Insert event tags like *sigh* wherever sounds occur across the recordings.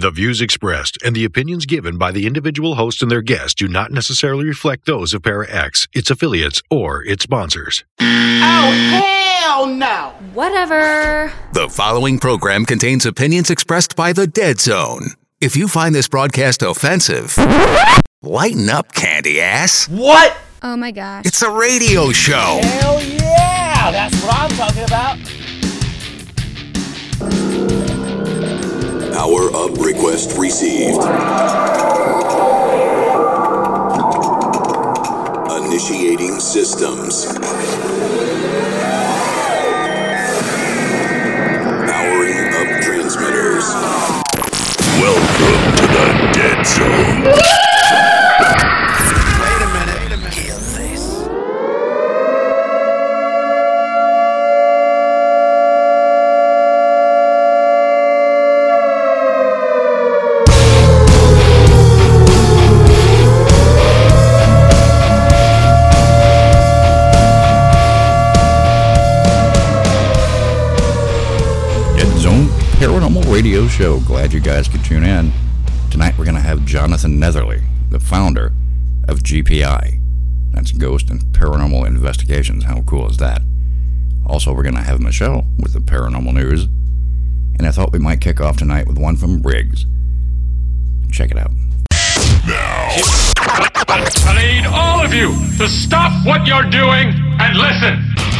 The views expressed and the opinions given by the individual host and their guests do not necessarily reflect those of Para X, its affiliates, or its sponsors. Oh, hell no! Whatever. The following program contains opinions expressed by the Dead Zone. If you find this broadcast offensive, lighten up, candy ass. What? Oh my gosh. It's a radio show. Hell yeah! That's what I'm talking about. Power up request received. Initiating systems. Powering up transmitters. Welcome to the Dead Zone. Show. Glad you guys could tune in. Tonight we're going to have Johnathon Netherly, the founder of GPI. That's Ghost and Paranormal Investigations. How cool is that? Also, we're going to have Michelle with the paranormal news. And I thought we might kick off tonight with one from Briggs. Check it out. Now. I need all of you to stop what you're doing and listen.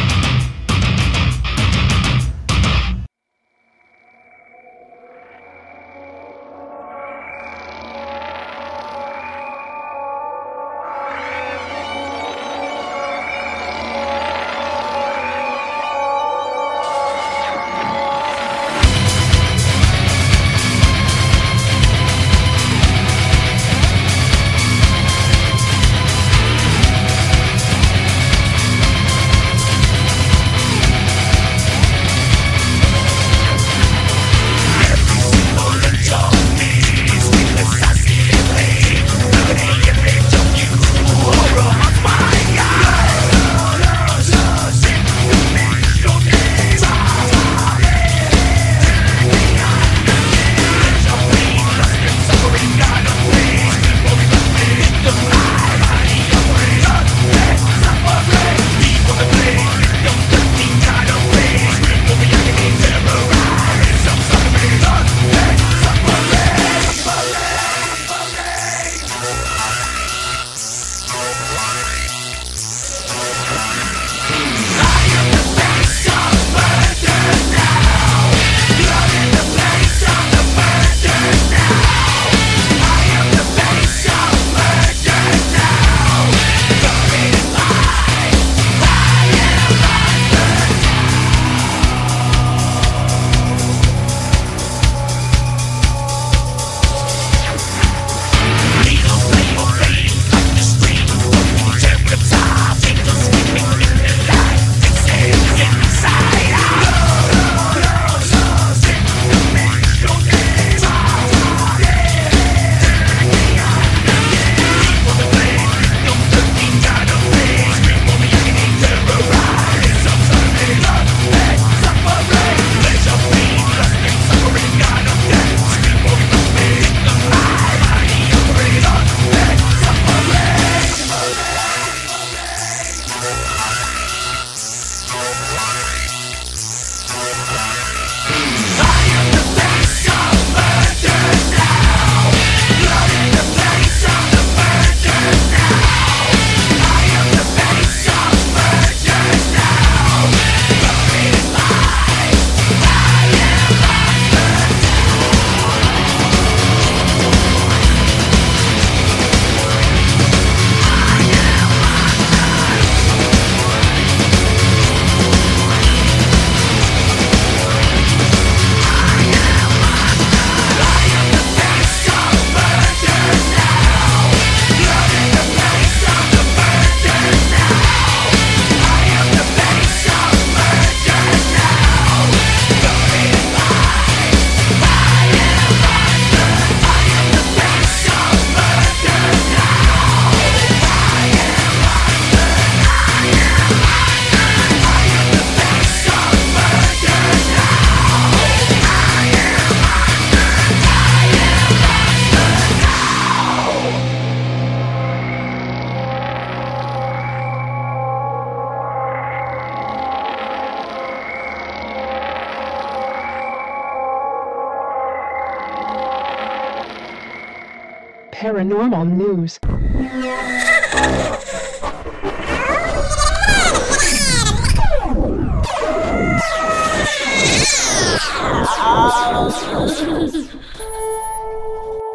Paranormal news.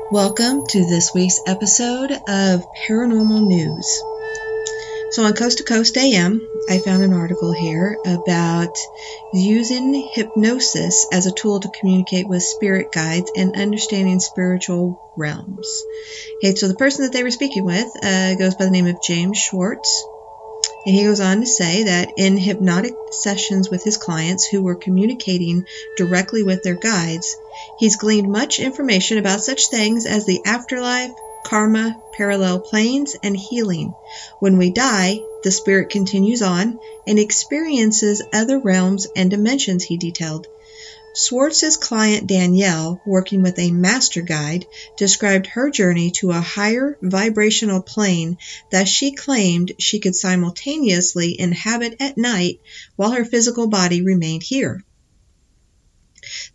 Welcome to this week's episode of Paranormal News. So, on Coast to Coast AM, I found an article here about using hypnosis as a tool to communicate with spirit guides and understanding spiritual realms. Okay, so the person that they were speaking with uh, goes by the name of James Schwartz. And he goes on to say that in hypnotic sessions with his clients who were communicating directly with their guides, he's gleaned much information about such things as the afterlife, karma, parallel planes, and healing. When we die, the spirit continues on and experiences other realms and dimensions, he detailed. Schwartz's client Danielle, working with a master guide, described her journey to a higher vibrational plane that she claimed she could simultaneously inhabit at night while her physical body remained here.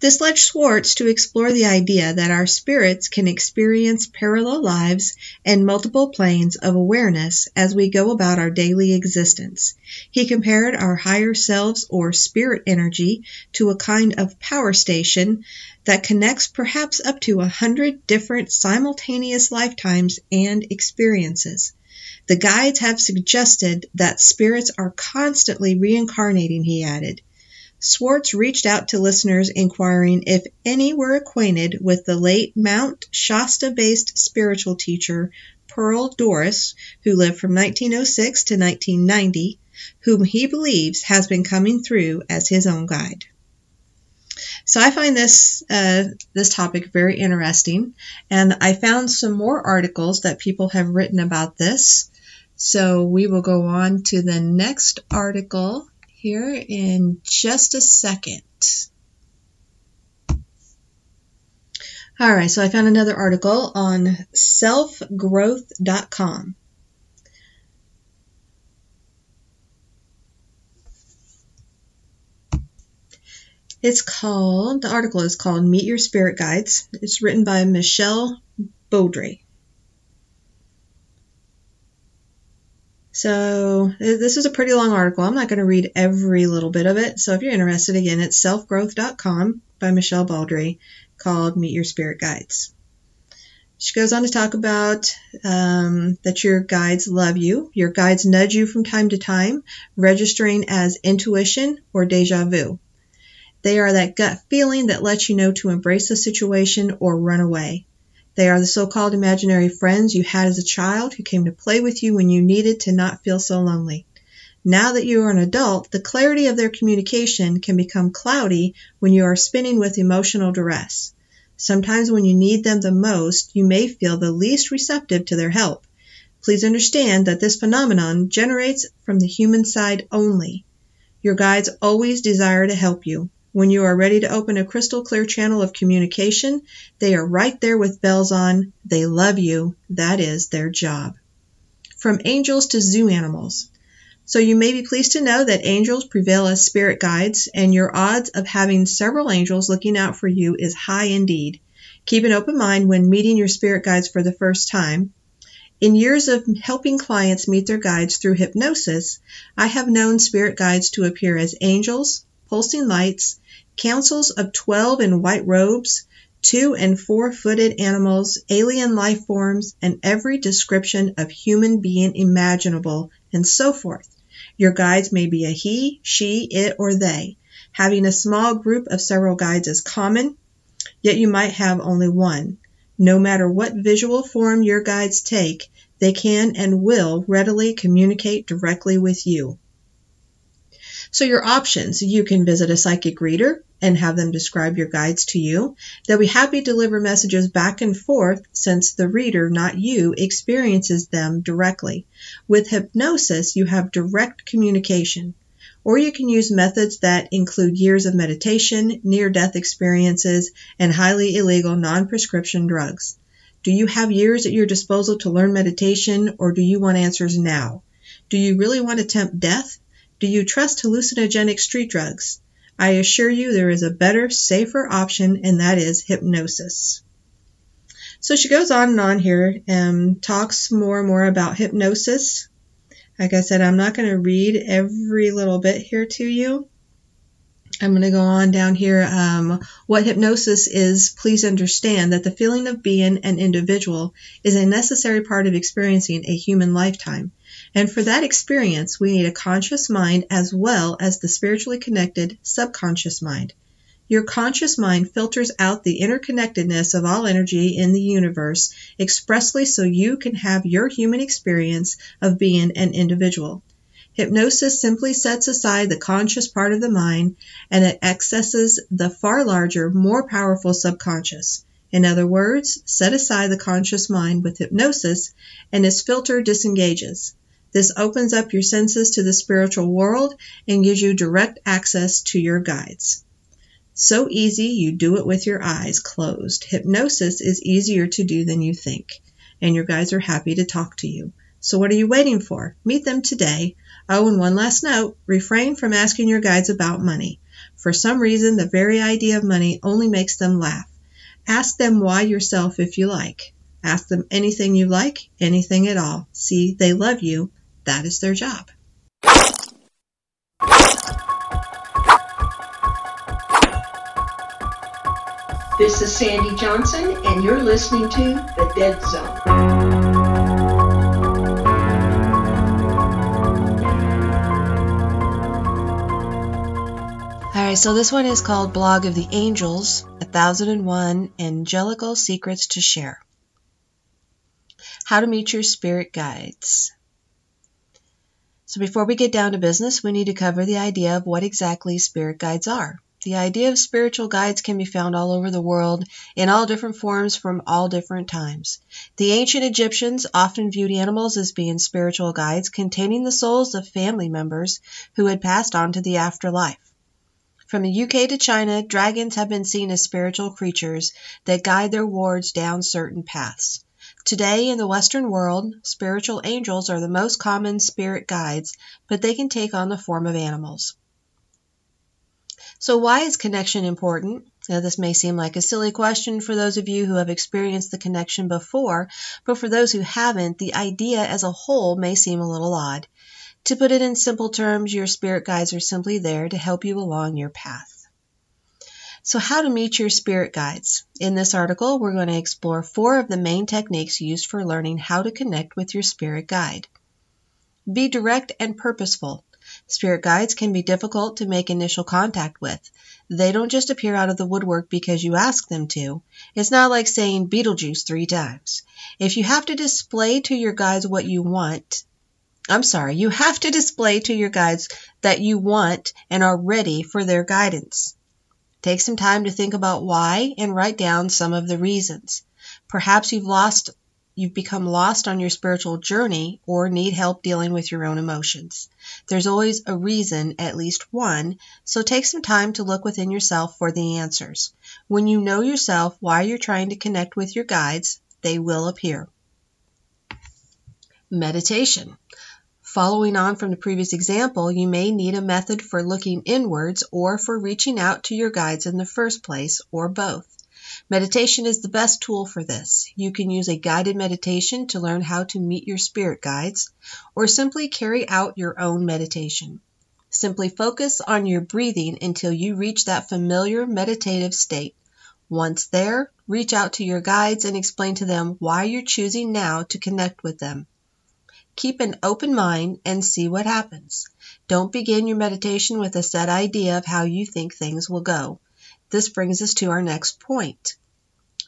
This led Schwartz to explore the idea that our spirits can experience parallel lives and multiple planes of awareness as we go about our daily existence. He compared our higher selves or spirit energy to a kind of power station that connects perhaps up to a hundred different simultaneous lifetimes and experiences. The guides have suggested that spirits are constantly reincarnating, he added. Schwartz reached out to listeners inquiring if any were acquainted with the late Mount Shasta based spiritual teacher Pearl Dorris, who lived from 1906 to 1990, whom he believes has been coming through as his own guide. So I find this uh, this topic very interesting, and I found some more articles that people have written about this. So we will go on to the next article here in just a second. All right, so I found another article on selfgrowth.com. It's called, the article is called Meet Your Spirit Guides. It's written by Michelle Beaudry. So this is a pretty long article. I'm not going to read every little bit of it. So if you're interested, again, it's selfgrowth.com by Michelle Baldry called Meet Your Spirit Guides. She goes on to talk about um, that your guides love you. Your guides nudge you from time to time, registering as intuition or deja vu. They are that gut feeling that lets you know to embrace the situation or run away. They are the so called imaginary friends you had as a child who came to play with you when you needed to not feel so lonely. Now that you are an adult, the clarity of their communication can become cloudy when you are spinning with emotional duress. Sometimes when you need them the most, you may feel the least receptive to their help. Please understand that this phenomenon generates from the human side only. Your guides always desire to help you. When you are ready to open a crystal clear channel of communication, they are right there with bells on. They love you. That is their job. From angels to zoo animals. So you may be pleased to know that angels prevail as spirit guides, and your odds of having several angels looking out for you is high indeed. Keep an open mind when meeting your spirit guides for the first time. In years of helping clients meet their guides through hypnosis, I have known spirit guides to appear as angels, pulsing lights, councils of 12 in white robes, two and four footed animals, alien life forms, and every description of human being imaginable, and so forth. Your guides may be a he, she, it, or they. Having a small group of several guides is common, yet you might have only one. No matter what visual form your guides take, they can and will readily communicate directly with you. So your options, you can visit a psychic reader and have them describe your guides to you. They'll be happy to deliver messages back and forth since the reader, not you, experiences them directly. With hypnosis, you have direct communication. Or you can use methods that include years of meditation, near death experiences, and highly illegal non prescription drugs. Do you have years at your disposal to learn meditation, or do you want answers now? Do you really want to tempt death? Do you trust hallucinogenic street drugs? I assure you there is a better, safer option, and that is hypnosis. So she goes on and on here and talks more and more about hypnosis. Like I said, I'm not going to read every little bit here to you. I'm going to go on down here. Um, what hypnosis is, please understand that the feeling of being an individual is a necessary part of experiencing a human lifetime. And for that experience, we need a conscious mind as well as the spiritually connected subconscious mind. Your conscious mind filters out the interconnectedness of all energy in the universe expressly so you can have your human experience of being an individual. Hypnosis simply sets aside the conscious part of the mind and it accesses the far larger, more powerful subconscious. In other words, set aside the conscious mind with hypnosis and its filter disengages. This opens up your senses to the spiritual world and gives you direct access to your guides. So easy, you do it with your eyes closed. Hypnosis is easier to do than you think, and your guides are happy to talk to you. So what are you waiting for? Meet them today. Oh, and one last note refrain from asking your guides about money. For some reason, the very idea of money only makes them laugh. Ask them why yourself if you like. Ask them anything you like, anything at all. See, they love you. That is their job. This is Sandy Johnson, and you're listening to The Dead Zone. All right, so this one is called Blog of the Angels 1001 Angelical Secrets to Share. How to meet your spirit guides. So, before we get down to business, we need to cover the idea of what exactly spirit guides are. The idea of spiritual guides can be found all over the world in all different forms from all different times. The ancient Egyptians often viewed animals as being spiritual guides containing the souls of family members who had passed on to the afterlife. From the UK to China, dragons have been seen as spiritual creatures that guide their wards down certain paths. Today, in the Western world, spiritual angels are the most common spirit guides, but they can take on the form of animals. So, why is connection important? Now, this may seem like a silly question for those of you who have experienced the connection before, but for those who haven't, the idea as a whole may seem a little odd. To put it in simple terms, your spirit guides are simply there to help you along your path. So, how to meet your spirit guides? In this article, we're going to explore four of the main techniques used for learning how to connect with your spirit guide. Be direct and purposeful. Spirit guides can be difficult to make initial contact with. They don't just appear out of the woodwork because you ask them to. It's not like saying Beetlejuice three times. If you have to display to your guides what you want, I'm sorry, you have to display to your guides that you want and are ready for their guidance. Take some time to think about why and write down some of the reasons. Perhaps you've lost you've become lost on your spiritual journey or need help dealing with your own emotions. There's always a reason, at least one, so take some time to look within yourself for the answers. When you know yourself why you're trying to connect with your guides, they will appear. Meditation. Following on from the previous example, you may need a method for looking inwards or for reaching out to your guides in the first place, or both. Meditation is the best tool for this. You can use a guided meditation to learn how to meet your spirit guides, or simply carry out your own meditation. Simply focus on your breathing until you reach that familiar meditative state. Once there, reach out to your guides and explain to them why you're choosing now to connect with them. Keep an open mind and see what happens. Don't begin your meditation with a set idea of how you think things will go. This brings us to our next point.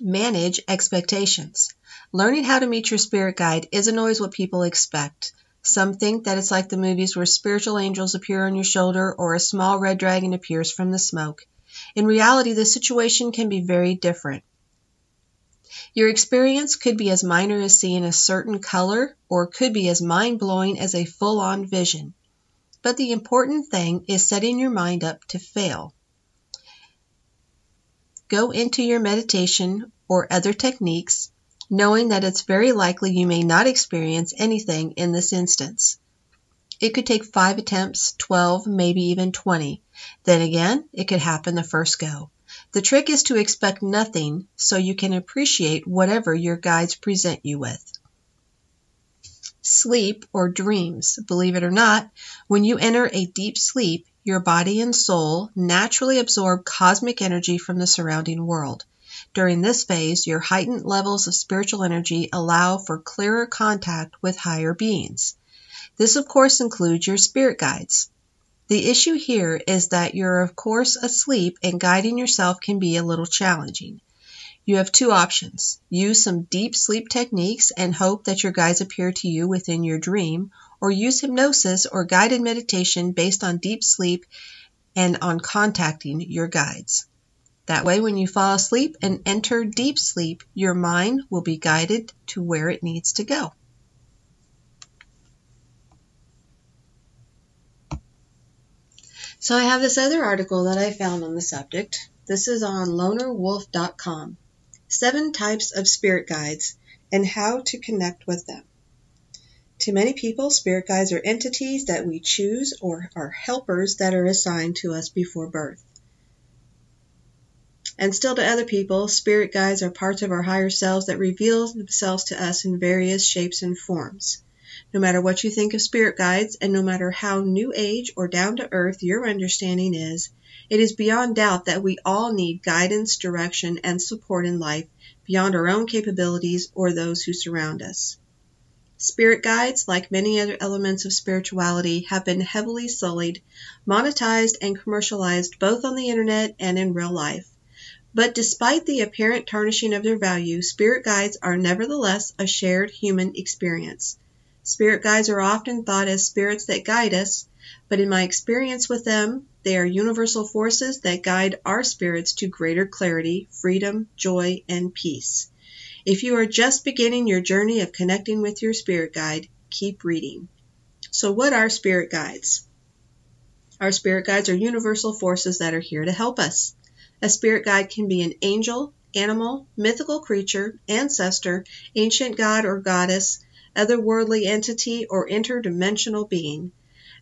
Manage expectations. Learning how to meet your spirit guide isn't always what people expect. Some think that it's like the movies where spiritual angels appear on your shoulder or a small red dragon appears from the smoke. In reality, the situation can be very different. Your experience could be as minor as seeing a certain color or could be as mind blowing as a full on vision. But the important thing is setting your mind up to fail. Go into your meditation or other techniques knowing that it's very likely you may not experience anything in this instance. It could take five attempts, 12, maybe even 20. Then again, it could happen the first go. The trick is to expect nothing so you can appreciate whatever your guides present you with. Sleep or dreams. Believe it or not, when you enter a deep sleep, your body and soul naturally absorb cosmic energy from the surrounding world. During this phase, your heightened levels of spiritual energy allow for clearer contact with higher beings. This, of course, includes your spirit guides. The issue here is that you're, of course, asleep and guiding yourself can be a little challenging. You have two options use some deep sleep techniques and hope that your guides appear to you within your dream, or use hypnosis or guided meditation based on deep sleep and on contacting your guides. That way, when you fall asleep and enter deep sleep, your mind will be guided to where it needs to go. So I have this other article that I found on the subject. This is on lonerwolf.com. Seven types of spirit guides and how to connect with them. To many people, spirit guides are entities that we choose or are helpers that are assigned to us before birth. And still to other people, spirit guides are parts of our higher selves that reveal themselves to us in various shapes and forms. No matter what you think of spirit guides, and no matter how new age or down to earth your understanding is, it is beyond doubt that we all need guidance, direction, and support in life beyond our own capabilities or those who surround us. Spirit guides, like many other elements of spirituality, have been heavily sullied, monetized, and commercialized both on the internet and in real life. But despite the apparent tarnishing of their value, spirit guides are nevertheless a shared human experience. Spirit guides are often thought as spirits that guide us, but in my experience with them, they are universal forces that guide our spirits to greater clarity, freedom, joy, and peace. If you are just beginning your journey of connecting with your spirit guide, keep reading. So, what are spirit guides? Our spirit guides are universal forces that are here to help us. A spirit guide can be an angel, animal, mythical creature, ancestor, ancient god or goddess, otherworldly entity, or interdimensional being.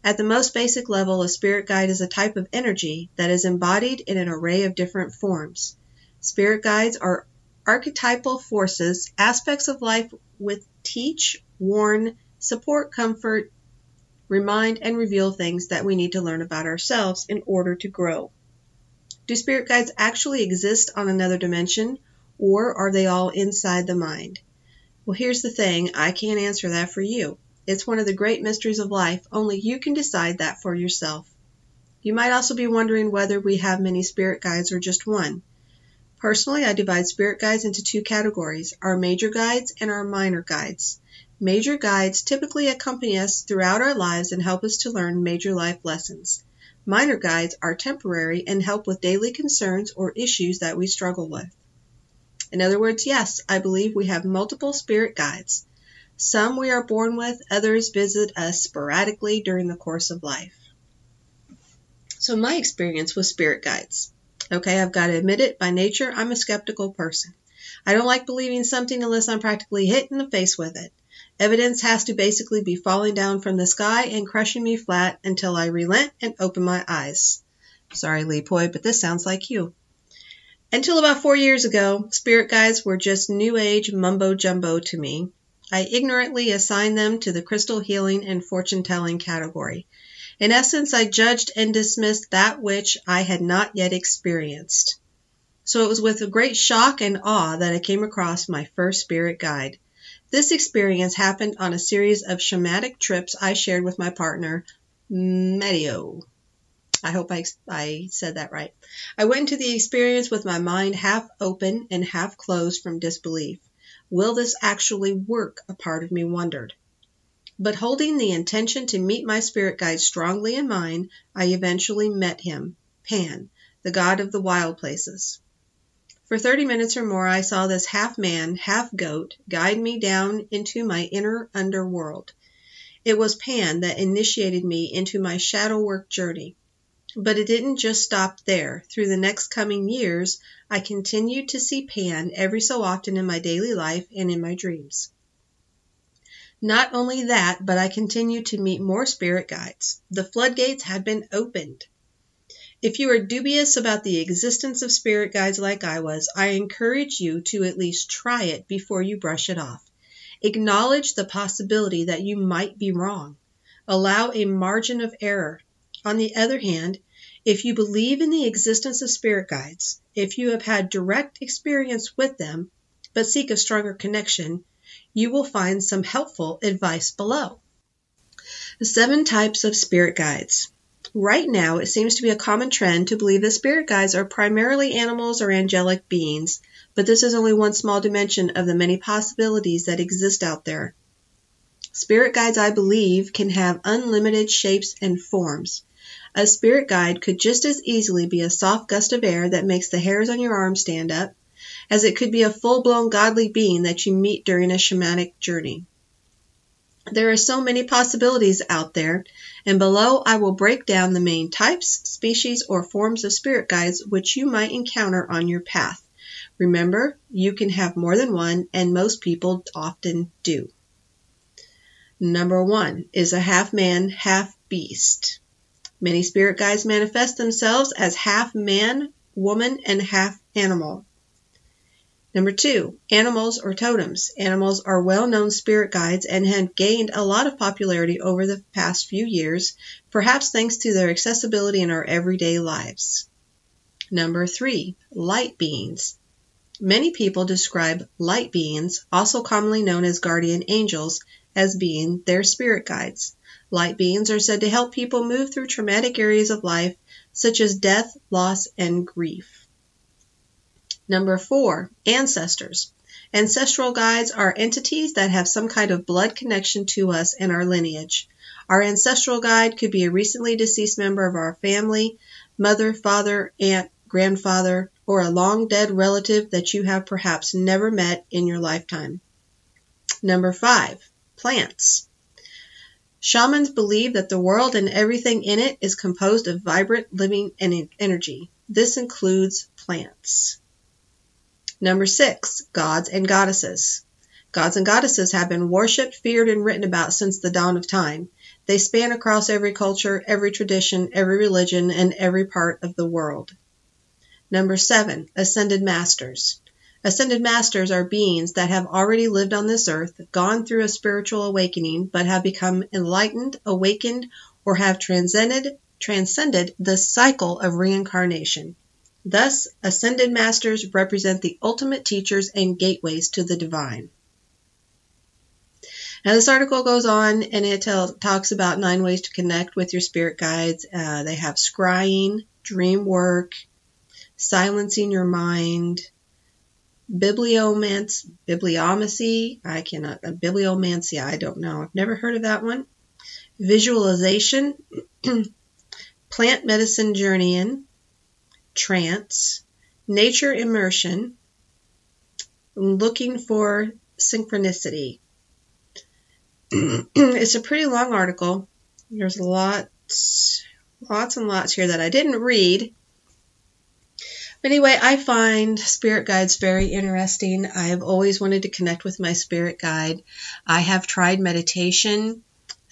At the most basic level, a spirit guide is a type of energy that is embodied in an array of different forms. Spirit guides are archetypal forces, aspects of life with teach, warn, support, comfort, remind, and reveal things that we need to learn about ourselves in order to grow. Do spirit guides actually exist on another dimension, or are they all inside the mind? Well, here's the thing I can't answer that for you. It's one of the great mysteries of life. Only you can decide that for yourself. You might also be wondering whether we have many spirit guides or just one. Personally, I divide spirit guides into two categories our major guides and our minor guides. Major guides typically accompany us throughout our lives and help us to learn major life lessons. Minor guides are temporary and help with daily concerns or issues that we struggle with. In other words, yes, I believe we have multiple spirit guides. Some we are born with, others visit us sporadically during the course of life. So, my experience with spirit guides. Okay, I've got to admit it, by nature, I'm a skeptical person. I don't like believing something unless I'm practically hit in the face with it. Evidence has to basically be falling down from the sky and crushing me flat until I relent and open my eyes. Sorry, Lee Poi, but this sounds like you. Until about four years ago, spirit guides were just new age mumbo jumbo to me. I ignorantly assigned them to the crystal healing and fortune telling category. In essence, I judged and dismissed that which I had not yet experienced. So it was with a great shock and awe that I came across my first spirit guide. This experience happened on a series of shamanic trips I shared with my partner, Mateo. I hope I, I said that right. I went into the experience with my mind half open and half closed from disbelief. Will this actually work? A part of me wondered. But holding the intention to meet my spirit guide strongly in mind, I eventually met him, Pan, the god of the wild places. For thirty minutes or more, I saw this half man, half goat guide me down into my inner underworld. It was Pan that initiated me into my shadow work journey. But it didn't just stop there. Through the next coming years, I continued to see Pan every so often in my daily life and in my dreams. Not only that, but I continued to meet more spirit guides. The floodgates had been opened. If you are dubious about the existence of spirit guides like I was, I encourage you to at least try it before you brush it off. Acknowledge the possibility that you might be wrong. Allow a margin of error. On the other hand, if you believe in the existence of spirit guides, if you have had direct experience with them, but seek a stronger connection, you will find some helpful advice below. The seven types of spirit guides. Right now, it seems to be a common trend to believe that spirit guides are primarily animals or angelic beings, but this is only one small dimension of the many possibilities that exist out there. Spirit guides, I believe, can have unlimited shapes and forms. A spirit guide could just as easily be a soft gust of air that makes the hairs on your arm stand up, as it could be a full blown godly being that you meet during a shamanic journey. There are so many possibilities out there, and below I will break down the main types, species, or forms of spirit guides which you might encounter on your path. Remember, you can have more than one, and most people often do. Number one is a half man, half beast. Many spirit guides manifest themselves as half man, woman, and half animal. Number two, animals or totems. Animals are well known spirit guides and have gained a lot of popularity over the past few years, perhaps thanks to their accessibility in our everyday lives. Number three, light beings. Many people describe light beings, also commonly known as guardian angels, as being their spirit guides. Light beings are said to help people move through traumatic areas of life, such as death, loss, and grief. Number four, ancestors. Ancestral guides are entities that have some kind of blood connection to us and our lineage. Our ancestral guide could be a recently deceased member of our family, mother, father, aunt, grandfather, or a long dead relative that you have perhaps never met in your lifetime. Number five, plants. Shamans believe that the world and everything in it is composed of vibrant living energy. This includes plants. Number six, gods and goddesses. Gods and goddesses have been worshipped, feared, and written about since the dawn of time. They span across every culture, every tradition, every religion, and every part of the world. Number seven, ascended masters. Ascended masters are beings that have already lived on this earth, gone through a spiritual awakening, but have become enlightened, awakened, or have transcended transcended the cycle of reincarnation. Thus, ascended masters represent the ultimate teachers and gateways to the divine. Now, this article goes on and it tell, talks about nine ways to connect with your spirit guides. Uh, they have scrying, dream work, silencing your mind, bibliomance, bibliomancy. I cannot, uh, bibliomancy, I don't know. I've never heard of that one. Visualization, *clears throat* plant medicine journeying, trance, nature immersion, looking for synchronicity. *clears throat* it's a pretty long article. There's lots, lots and lots here that I didn't read. But anyway, I find spirit guides very interesting. I've always wanted to connect with my spirit guide. I have tried meditation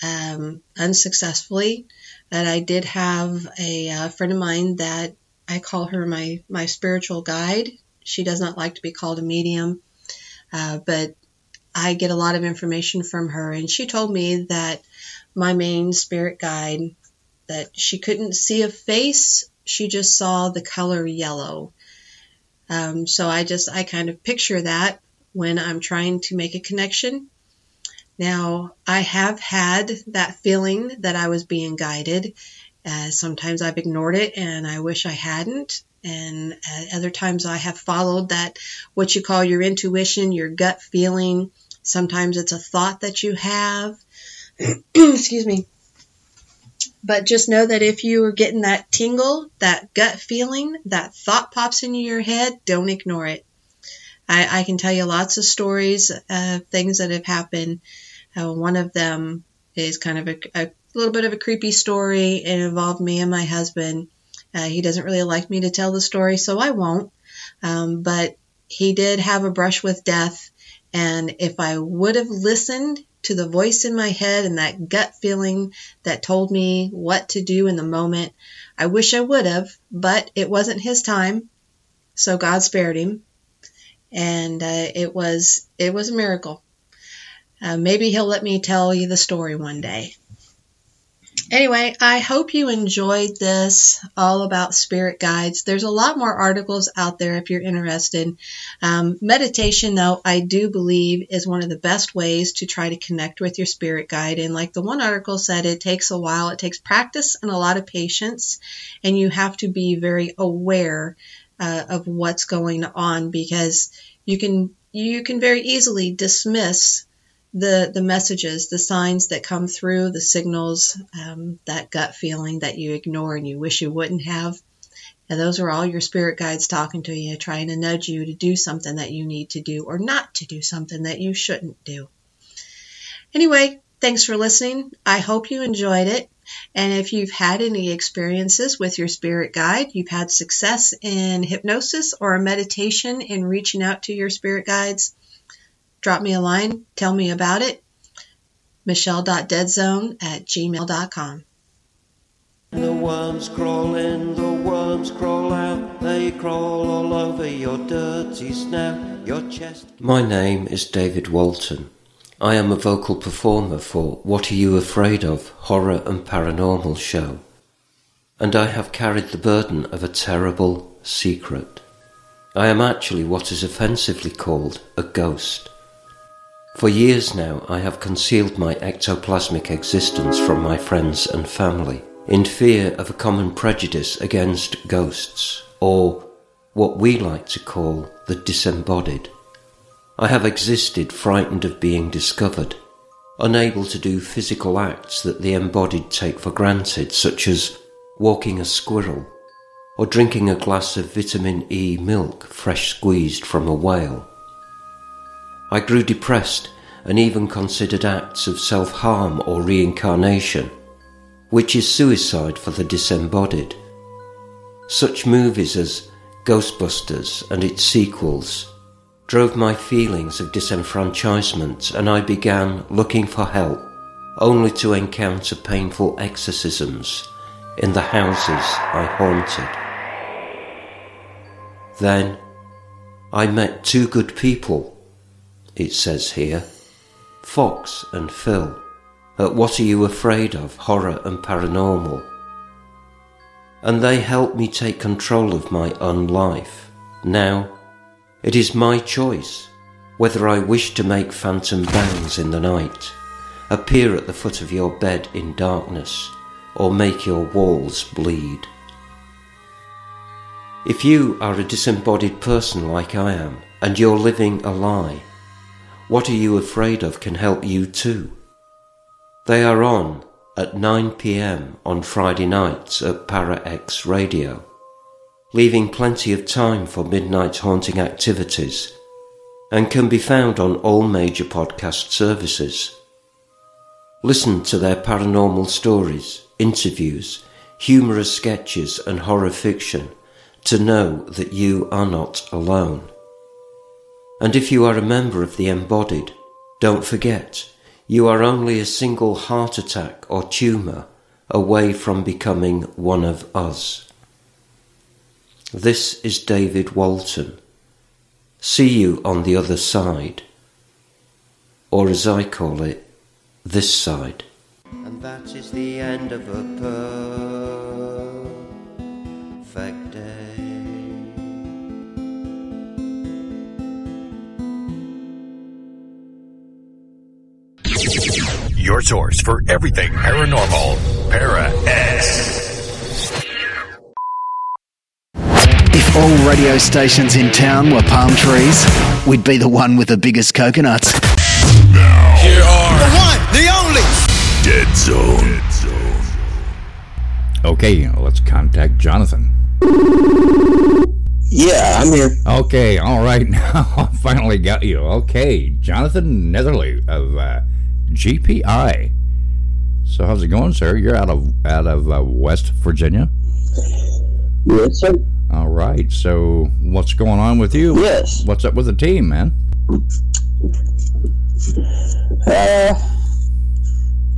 um, unsuccessfully. That I did have a, a uh, friend of mine that I call her my, my spiritual guide. She does not like to be called a medium, uh, but I get a lot of information from her. And she told me that my main spirit guide, that she couldn't see a face, she just saw the color yellow. Um, so I just, I kind of picture that when I'm trying to make a connection. Now, I have had that feeling that I was being guided, uh, sometimes I've ignored it and I wish I hadn't. And uh, other times I have followed that, what you call your intuition, your gut feeling. Sometimes it's a thought that you have. *clears throat* Excuse me. But just know that if you are getting that tingle, that gut feeling, that thought pops into your head, don't ignore it. I, I can tell you lots of stories of things that have happened. Uh, one of them is kind of a, a a little bit of a creepy story. It involved me and my husband. Uh, he doesn't really like me to tell the story, so I won't. Um, but he did have a brush with death, and if I would have listened to the voice in my head and that gut feeling that told me what to do in the moment. I wish I would have, but it wasn't his time, so God spared him, and uh, it was it was a miracle. Uh, maybe he'll let me tell you the story one day. Anyway, I hope you enjoyed this all about spirit guides. There's a lot more articles out there if you're interested. Um, meditation, though, I do believe is one of the best ways to try to connect with your spirit guide. And like the one article said, it takes a while, it takes practice and a lot of patience, and you have to be very aware uh, of what's going on because you can you can very easily dismiss the the messages, the signs that come through, the signals, um, that gut feeling that you ignore and you wish you wouldn't have. And those are all your spirit guides talking to you, trying to nudge you to do something that you need to do or not to do something that you shouldn't do. Anyway, thanks for listening. I hope you enjoyed it. And if you've had any experiences with your spirit guide, you've had success in hypnosis or a meditation in reaching out to your spirit guides, drop me a line, tell me about it. Michelle.deadzone at gmail.com. The worms crawl in, the worms crawl out, they crawl all over your dirty snout, your chest. My name is David Walton. I am a vocal performer for What Are You Afraid Of? Horror and Paranormal show. And I have carried the burden of a terrible secret. I am actually what is offensively called a ghost. For years now, I have concealed my ectoplasmic existence from my friends and family in fear of a common prejudice against ghosts, or what we like to call the disembodied. I have existed frightened of being discovered, unable to do physical acts that the embodied take for granted, such as walking a squirrel or drinking a glass of vitamin E milk fresh squeezed from a whale. I grew depressed and even considered acts of self harm or reincarnation, which is suicide for the disembodied. Such movies as Ghostbusters and its sequels drove my feelings of disenfranchisement, and I began looking for help, only to encounter painful exorcisms in the houses I haunted. Then I met two good people, it says here Fox and Phil, at What Are You Afraid of? Horror and Paranormal. And they helped me take control of my own life. Now, it is my choice whether I wish to make phantom bounds in the night, appear at the foot of your bed in darkness, or make your walls bleed. If you are a disembodied person like I am, and you're living a lie, what Are You Afraid of can help you too. They are on at 9 pm on Friday nights at Para X Radio, leaving plenty of time for midnight haunting activities, and can be found on all major podcast services. Listen to their paranormal stories, interviews, humorous sketches, and horror fiction to know that you are not alone. And if you are a member of the embodied, don't forget, you are only a single heart attack or tumour away from becoming one of us. This is David Walton. See you on the other side, or as I call it, this side. And that is the end of a perfect Your source for everything paranormal. Para X. If all radio stations in town were palm trees, we'd be the one with the biggest coconuts. Here are the one, the only Dead Zone. Okay, let's contact Johnathon. Yeah, I'm here. Okay, all right. *laughs* Now I finally got you. Okay, Johnathon Netherly of uh, GPI. So how's it going, sir? You're out of out of uh, West Virginia. Yes, sir. All right. So what's going on with you? Yes. What's up with the team, man? Uh,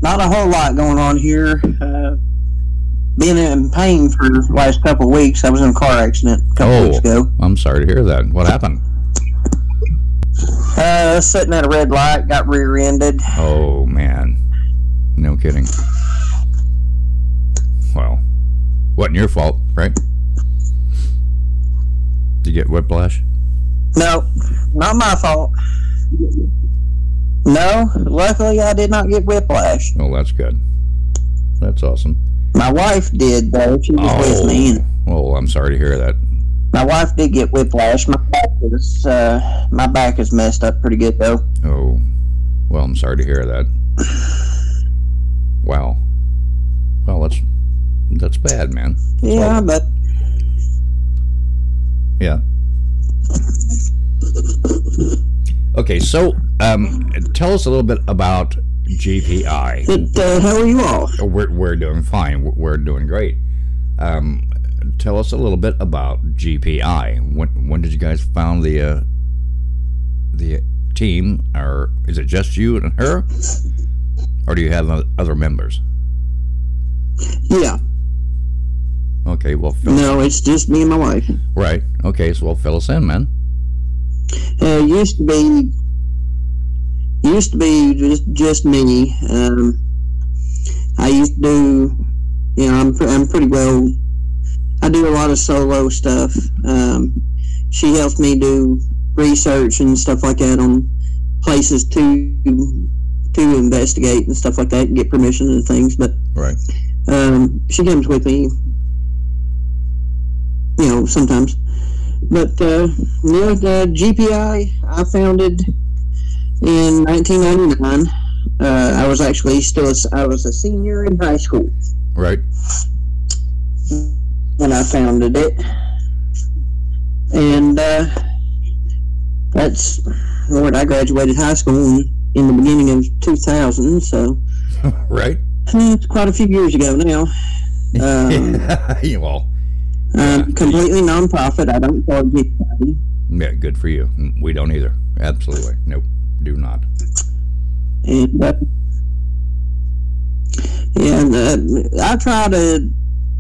not a whole lot going on here. Uh, been in pain for the last couple of weeks. I was in a car accident a couple oh, weeks ago. I'm sorry to hear that. What happened? Uh, sitting at a red light, got rear-ended. Oh man, no kidding. Well, wasn't your fault, right? Did you get whiplash? No, not my fault. No, luckily I did not get whiplash. Oh, that's good. That's awesome. My wife did though. She was oh, with me. Oh, I'm sorry to hear that. My wife did get whiplash. My back is uh, my back is messed up pretty good though. Oh, well, I'm sorry to hear that. *sighs* wow. Well, that's that's bad, man. That's yeah, but yeah. Okay, so um, tell us a little bit about GPI. It, uh, how are you all? We're, we're doing fine. We're, we're doing great. Um, tell us a little bit about GPI. When when did you guys found the uh, the team, or is it just you and her, or do you have other members? Yeah. Okay. Well. no, it's just me and my wife. Right. Okay. So, well, fill us in, man. Uh, used to be used to be just just me. Um, I used to do, you know, I'm I'm pretty well. I do a lot of solo stuff. Um, she helps me do research and stuff like that on places to to investigate and stuff like that and get permission and things. But right, um, she comes with me, you know, sometimes. But uh, yeah, the GPI I founded in 1999. Uh, I was actually still a, I was a senior in high school. Right. When I founded it, and uh, that's Lord, I graduated high school in, in the beginning of 2000. So. *laughs* right. It's quite a few years ago now. *laughs* Um, well. Um, completely nonprofit. I don't charge anybody. Yeah, good for you. We don't either. Absolutely. Nope. Do not. And uh, yeah, and, uh, I try to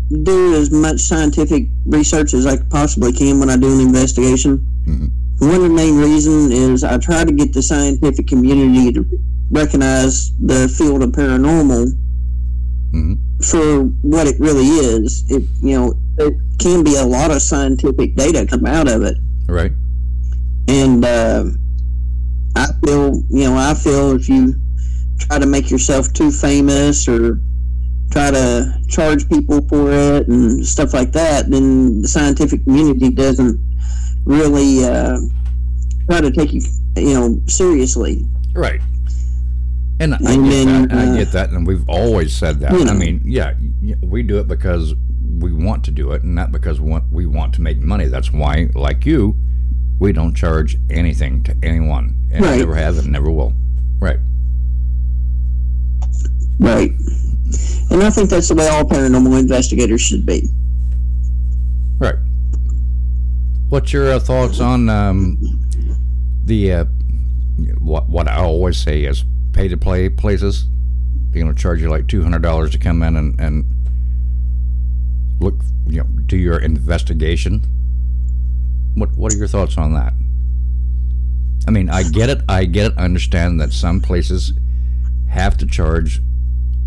do as much scientific research as I possibly can when I do an investigation. Mm-hmm. One of the main reasons is I try to get the scientific community to recognize the field of paranormal mm-hmm. for what it really is. It you know there can be a lot of scientific data come out of it, right? And uh, I feel you know I feel if you try to make yourself too famous or try to charge people for it and stuff like that, then the scientific community doesn't really uh, try to take you, you know, seriously. Right. And, I, get then, that, and I uh, get that, and we've always said that. you know. I mean, yeah, we do it because we want to do it, and not because we want, we want to make money. That's why, like you, we don't charge anything to anyone, and Right. never have and never will. Right. Right. And I think that's the way all paranormal investigators should be. Right. What's your uh, thoughts on um, the uh, what what I always say is pay to play places? Going to charge you like two hundred dollars to come in and, and look, you know, do your investigation. What what are your thoughts on that? I mean, I get it. I get it. I understand that some places have to charge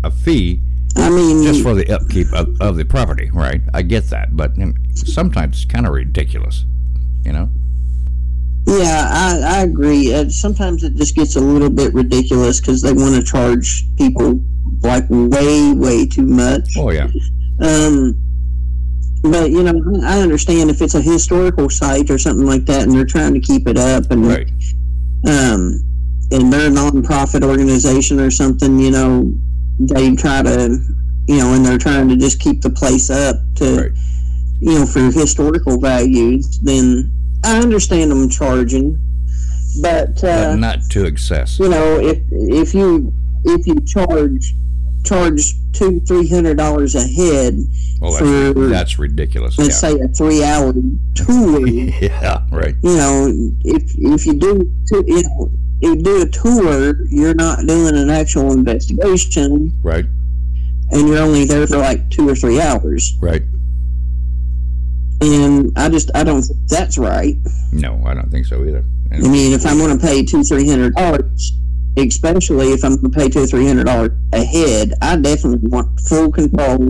a fee I mean, just for the upkeep of, of the property, right? I get that, but sometimes it's kind of ridiculous, you know. Yeah, I, I agree. Uh, sometimes it just gets a little bit ridiculous because they want to charge people like way, way too much. Oh yeah, Um, but you know, I understand if it's a historical site or something like that, and they're trying to keep it up, and right. um, and they're a nonprofit organization or something, you know, they try to, you know, and they're trying to just keep the place up to, Right. you know, for historical values. Then I understand them charging, but uh, but not to excess. you know, if if you if you charge charge two three hundred dollars a head Well, for that's, that's ridiculous. Let's say a three hour tour, *laughs* yeah, right. You know, if if you do two, you know, you do a tour, you're not doing an actual investigation, Right. and you're only there for like two or three hours. Right. And I just I don't think that's right. No, I don't think so either. I mean, if I'm going to pay two three hundred dollars, especially if I'm going to pay two three hundred dollars ahead, I definitely want full control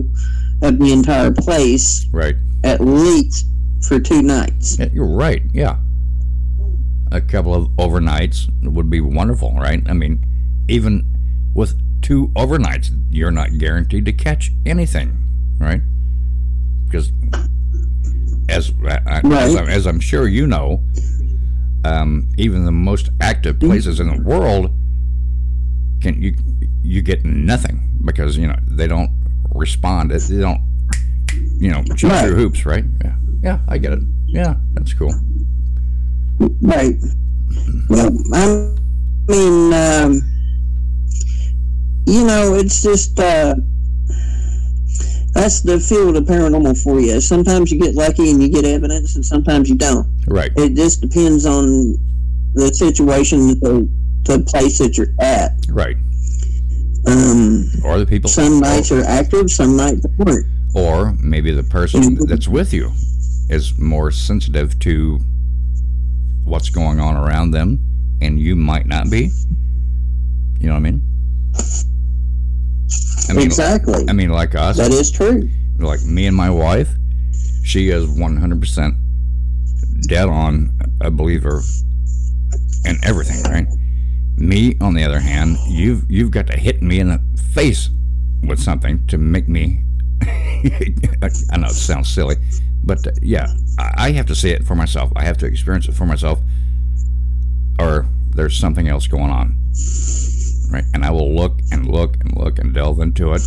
of the entire place, Right. at least for two nights. Yeah, you're right. Yeah. A couple of overnights would be wonderful, right? I mean, even with two overnights, you're not guaranteed to catch anything, right? Because as I- I- as, Right. I'm, as I'm sure you know, um, even the most active places in the world can you you get nothing because you know they don't respond. They don't you know jump Right. through hoops, right? Yeah, yeah, I get it. Yeah, that's cool. Right. Well, I mean, um, you know, it's just uh, that's the field of paranormal for you. Sometimes you get lucky and you get evidence, and sometimes you don't. Right. It just depends on the situation, the, the place that you're at. Right. Um, Or the people. some nights are active, some nights aren't. Or maybe the person that's with you is more sensitive to what's going on around them, and you might not be. You know what I mean? I mean, Exactly. I mean, like us. That is true. Like me and my wife, she is 100% dead on a believer in everything, right? Me, on the other hand, you've you've got to hit me in the face with something to make me. *laughs* I know it sounds silly, but uh, yeah, I have to see it for myself. I have to experience it for myself, or there's something else going on, right? And I will look and look and look and delve into it.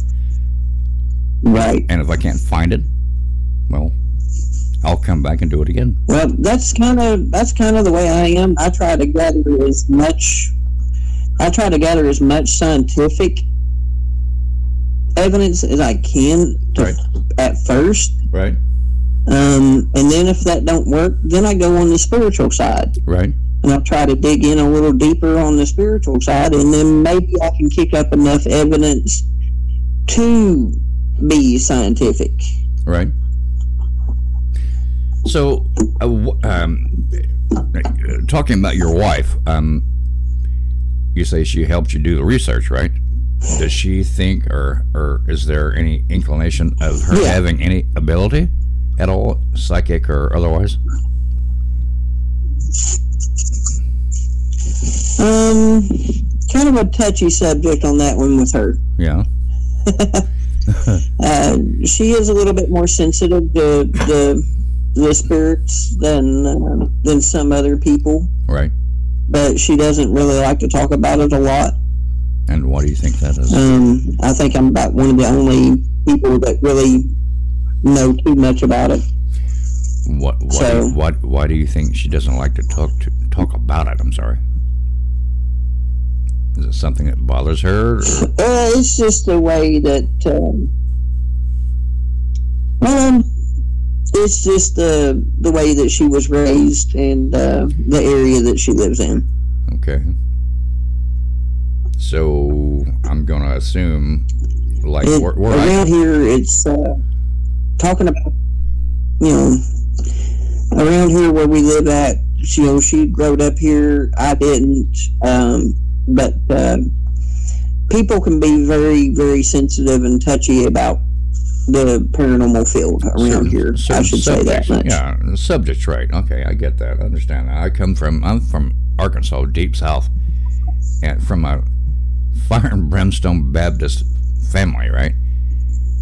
Right. And if I can't find it, well, I'll come back and do it again. Well, that's kind of that's kind of the way I am. I try to gather as much. I try to gather as much scientific evidence as I can to, at first, Right. Um, and then if that don't work, then I go on the spiritual side, Right. and I'll try to dig in a little deeper on the spiritual side, and then maybe I can kick up enough evidence to be scientific. Right. So, uh, um, talking about your wife, um, you say she helped you do the research, right? Does she think, or or is there any inclination of her Yeah. having any ability at all, psychic or otherwise? Um, kind of a touchy subject on that one with her. Yeah. *laughs* uh, she is a little bit more sensitive to the the spirits than uh, than some other people, Right. but she doesn't really like to talk about it a lot. And what do you think that is? Um, I think I'm about one of the only people that really know too much about it. What? What? so- what? Why do you think she doesn't like to talk to talk about it? I'm sorry. Is it something that bothers her? Or? Uh, it's just the way that. Um, well, it's just the the way that she was raised and uh, the area that she lives in. Okay. So I'm gonna assume, like, It- where, where I, around here, it's uh, talking about you know around here where we live at. You know, she growed up here. I didn't, um, but uh, people can be very, very sensitive and touchy about the paranormal field around certain- here. I certain should say that subjects. much. Yeah, the subject's right. Okay, I get that. I understand that. I come from I'm from Arkansas, deep south, and from a fire and brimstone Baptist family, right?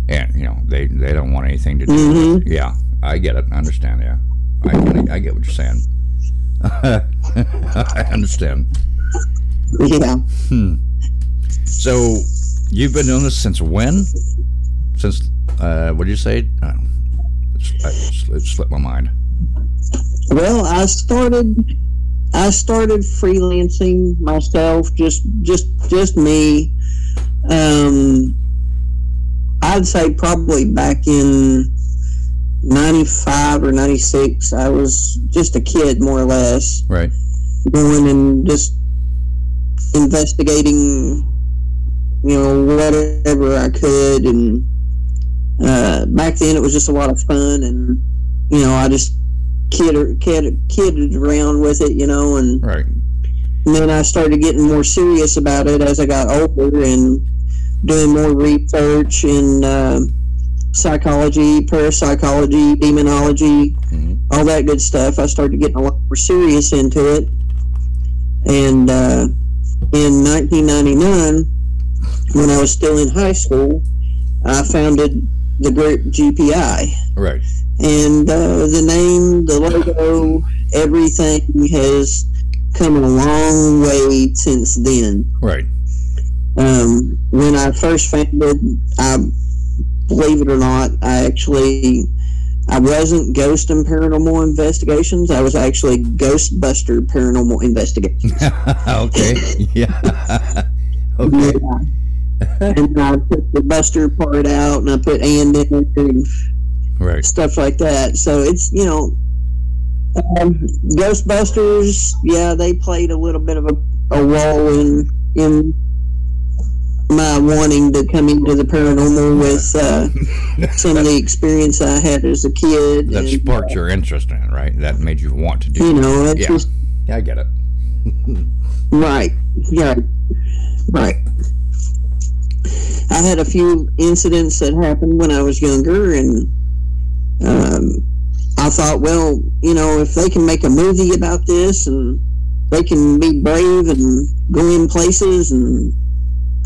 And you know they they don't want anything to do. with it. Yeah, I get it. I understand. Yeah, I get, I get what you're saying. *laughs* I understand. Yeah. Hmm. So you've been doing this since when? Since uh, what did you say? Uh, it's, it slipped my mind. Well, I started I started freelancing myself, just just just me. Um, I'd say probably back in '95 or '96. I was just a kid, more or less, Right. going and just investigating, you know, whatever I could. And uh, back then, it was just a lot of fun, and you know, I just kid kid kidded around with it, you know, and right. And then I started getting more serious about it as I got older and doing more research in uh, psychology, parapsychology, demonology, mm-hmm. all that good stuff. I started getting a lot more serious into it. And uh, in 1999, when I was still in high school, I founded the group GPI. Right. And uh, the name, the logo, everything has come a long way since then. Right. Um, when I first founded, I believe it or not, I actually I wasn't Ghost and Paranormal Investigations. I was actually Ghostbuster Paranormal Investigations. *laughs* okay. Yeah. *laughs* okay. Yeah. and I took the Buster part out, and I put and in it, and right. stuff like that. So it's you know, um, Ghostbusters. Yeah, they played a little bit of a, a role in in my wanting to come into the paranormal with uh, *laughs* some of the experience I had as a kid. That and, sparked uh, your interest in it, right? That made you want to do. You know, yeah. Just, yeah, I get it. *laughs* right. Yeah. Right. I had a few incidents that happened when I was younger, and um, I thought, well, you know, if they can make a movie about this and they can be brave and go in places and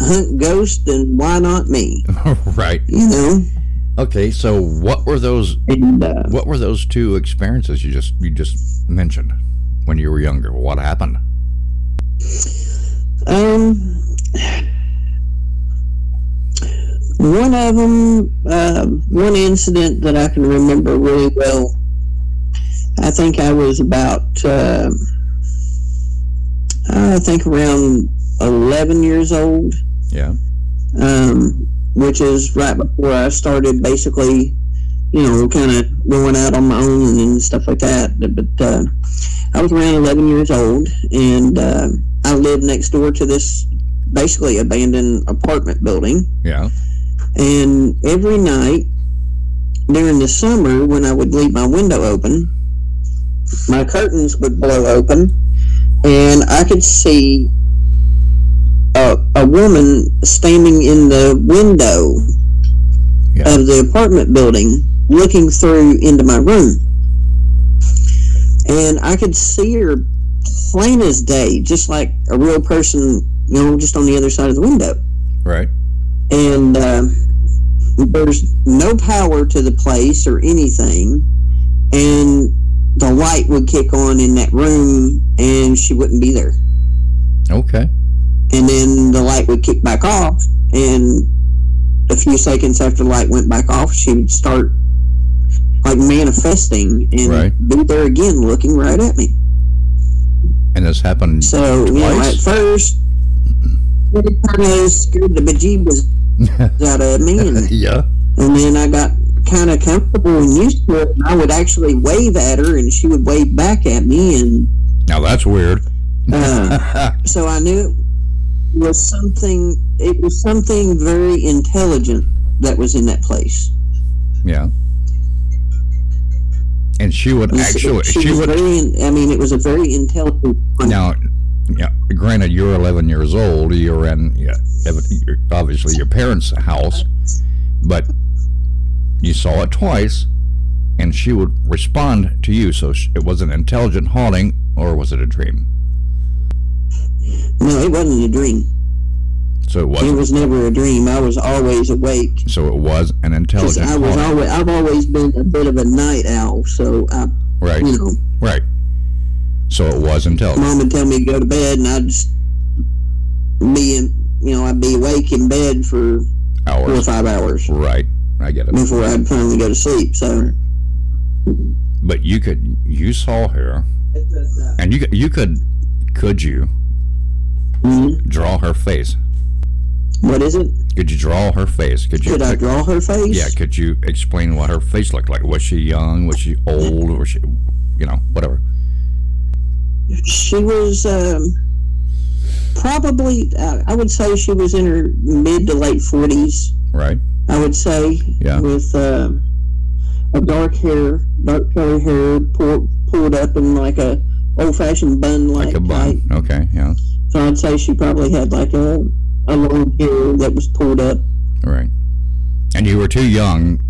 hunt ghosts, then why not me? *laughs* right. You know. Okay, so what were those? And, uh, what were those two experiences you just you just mentioned when you were younger? What happened? Um, one of them, uh, one incident that I can remember really well. I think I was about, uh, I think around 11 years old. Yeah. Um, which is right before I started basically, you know, kind of going out on my own and stuff like that. But uh, I was around 11 years old, and uh, I lived next door to this basically abandoned apartment building. Yeah. And every night during the summer, when I would leave my window open, my curtains would blow open, and I could see a, woman standing in the window yeah. of the apartment building looking through into my room. And I could see her plain as day, just like a real person, you know, just on the other side of the window. Right. And uh, there's no power to the place or anything. And the light would kick on in that room and she wouldn't be there. Okay and then the light would kick back off. And a few seconds after the light went back off she would start like manifesting and right. be there again looking right at me. And this happened so twice? you know at first it kind of scared the bejeebus out of me. And, *laughs* yeah. And then i got kind of comfortable and used to it and i would actually wave at her and she would wave back at me and now that's weird. Uh, *laughs* so i knew was something it was something very intelligent that was in that place. Yeah. And she would actually she, she, was would very i mean it was a very intelligent one. now yeah granted you're 11 years old you're in yeah obviously your parents house but you saw it twice and she would respond to you so it was an intelligent haunting or was it a dream no, it wasn't a dream. So it was. It was never a dream. I was always awake. So it was an intelligent. I was always. I've always been a bit of a night owl. So I. Right. You know. Right. So it was intelligent. Mom would tell me to go to bed, and I'd just be in. You know, I'd be awake in bed for hours. four or five hours. Right. I get it. Before I'd finally go to sleep. So. But you could. You saw her. And you you could could you mm-hmm. draw her face? What is it? Could you draw her face? Could you? Could I draw her face? Yeah. Could you explain what her face looked like? Was she young? Was she old? Was she, you know, whatever? She was um, probably, uh, I would say she was in her mid to late 40s. Right. I would say. Yeah. With uh, a dark hair, dark curly hair, pulled, pulled up in like a old fashioned bun like a bun. Okay, yeah. So I'd say she probably had like a, a long hair that was pulled up. Right. And you were too young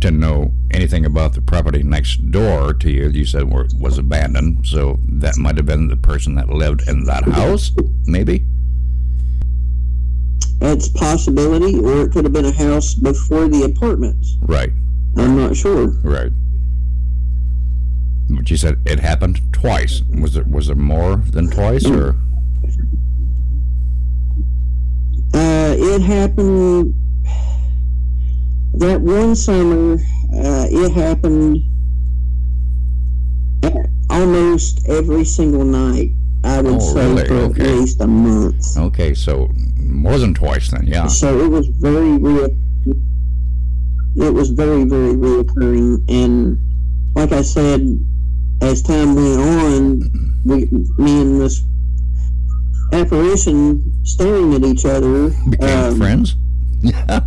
to know anything about the property next door to you. You said were, was abandoned, so that might have been the person that lived in that house, maybe. That's a possibility, or it could have been a house before the apartments. Right. I'm not sure. Right. But you said it happened twice. Was it was it more than twice, or? Uh, it happened that one summer. Uh, it happened almost every single night. I would Oh, say really? for Okay. at least a month. Okay, so more than twice then, yeah. So it was very real. It was very, very reoccurring, and like I said, as time went on, we, me and this apparition staring at each other, Became um, friends. Yeah.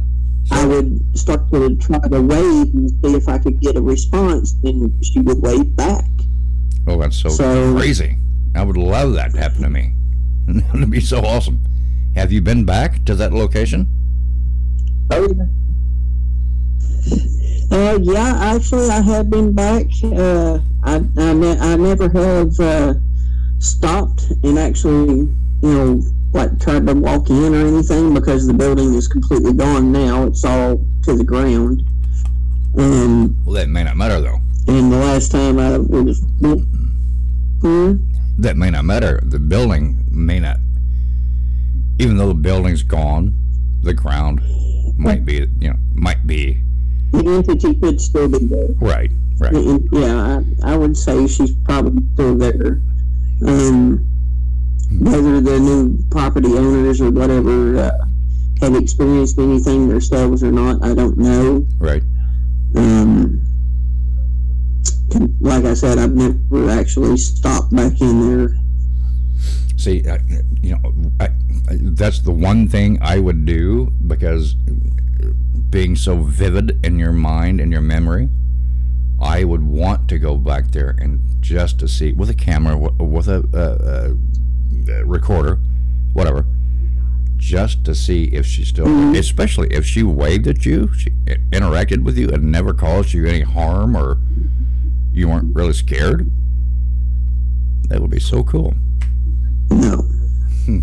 I would start to try to wave and see if I could get a response, and she would wave back. Oh, that's so, So- crazy. I would love that to happen to me. *laughs* That would be so awesome. Have you been back to that location? Oh, yeah. Uh, yeah, actually, I have been back. Uh, I, I, ne- I never have uh, stopped and actually, you know, like tried to walk in or anything because the building is completely gone now. It's all to the ground. Um, Well, that may not matter though. and the last time I was, hmm? That may not matter. The building may not. Even though the building's gone, the ground might be, you know, might be the entity could still be there. right, right. And, Yeah, I, I would say she's probably still there. Um, whether the new property owners or whatever uh, have experienced anything themselves or not, I don't know. Right. Um, like I said, I've never actually stopped back in there. See, I, you know, I, that's the one thing I would do because being so vivid in your mind and your memory, I would want to go back there and just to see with a camera, with a, uh, uh, recorder, whatever, just to see if she's still, especially if she waved at you, she interacted with you, and never caused you any harm, or you weren't really scared. That would be so cool. No. *laughs*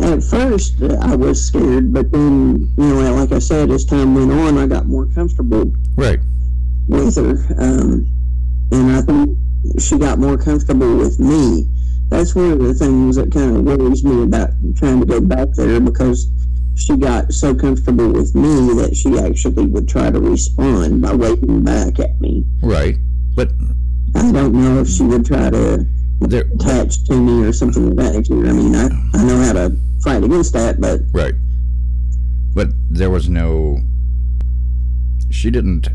At first, I was scared, but then, you know, like I said, as time went on, I got more comfortable Right. with her. Um, and I think she got more comfortable with me. That's one of the things that kind of worries me about trying to go back there because she got so comfortable with me that she actually would try to respond by waving back at me. Right. But I don't know if she would try to there, attach to me or something of that nature. I mean, I, I know how to fight against that, but Right. But there was no. She didn't.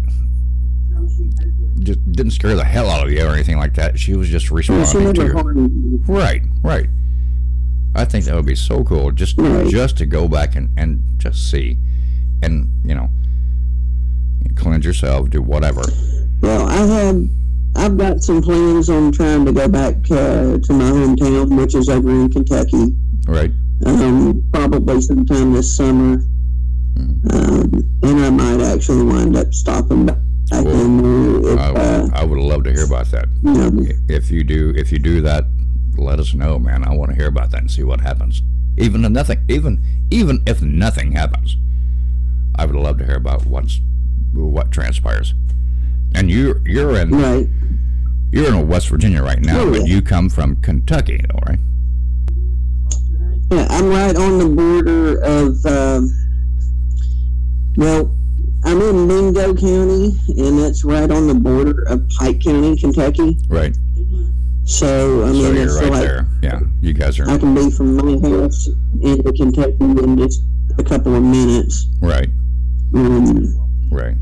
Just didn't scare the hell out of you or anything like that. She was just responding to you. Right, right. I think that would be so cool just Right. just to go back and, and just see, and you know, cleanse yourself, do whatever. Well, I have, I've got some plans on trying to go back uh, to my hometown, which is over in Kentucky. Right. Um, probably sometime this summer, Mm-hmm. um, and I might actually wind up stopping back in there. If, I, uh, would, I would love to hear about that. know, If you do, if you do that, let us know, man. I want to hear about that and see what happens. Even if nothing, even even if nothing happens, I would love to hear about what's what transpires. And you you're in right. you're in West Virginia right now, Oh, but you come from Kentucky, all right? Yeah, I'm right on the border of. Um, well, I'm in Mingo County, and that's right on the border of Pike County, Kentucky. Right. So I mean, so you're right like there. Yeah, you guys are I can be from my house into Kentucky in just a couple of minutes. right, Um, right.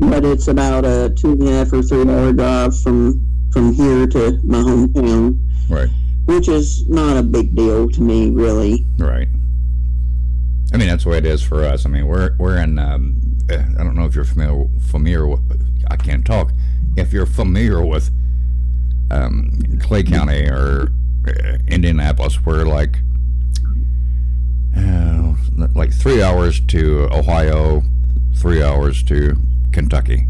but it's about a two and a half or three hour drive from from here to my hometown. Right. which is not a big deal to me, really. Right. I mean, that's the way it is for us. I mean, we're we're in. Um, I don't know if you're familiar familiar with. I can't talk. If you're familiar with um, Clay County or uh, Indianapolis, we're like uh, like three hours to Ohio, three hours to Kentucky.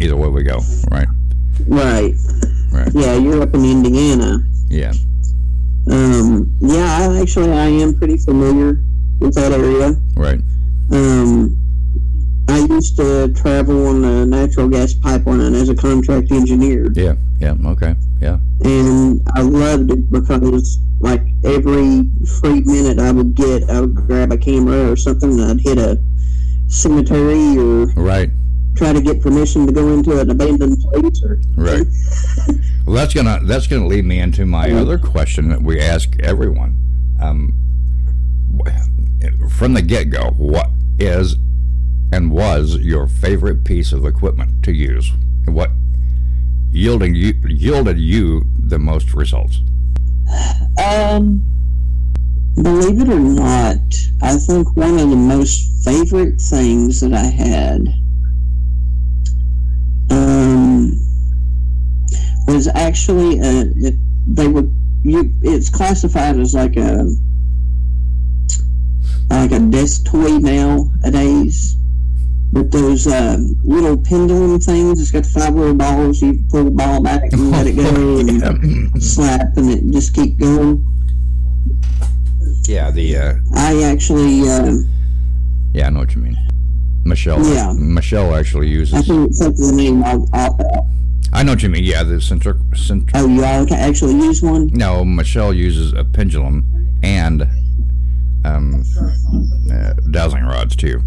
Either way we go, right? Right. Right. Yeah, you're up in Indiana. Yeah. Um, yeah, I actually I am pretty familiar with that area. Right. Um, I used to travel on the natural gas pipeline as a contract engineer. Yeah. Yeah. Okay. Yeah. And I loved it because, like, every free minute I would get, I would grab a camera or something, and I'd hit a cemetery or right. try to get permission to go into an abandoned place. Or Right. *laughs* well, that's gonna that's gonna lead me into my other question that we ask everyone. Um, from the get go, what is and was your favorite piece of equipment to use? What yielding you yielded you the most results? Um, believe it or not, I think one of the most favorite things that I had um, was actually a, it, they were you. It's classified as like a like a desk toy nowadays. But those uh, little pendulum things, it's got five little balls. You pull the ball back and let it go, *laughs* and slap, and it just keep going. Yeah, the uh, I actually, uh, yeah, I know what you mean. Michelle, Yeah. Michelle actually uses. can't think of the name. I'll, I'll, know what you mean. Yeah, the centric, centric oh, you all ca- actually use one? No, Michelle uses a pendulum and um, uh, dowsing rods too.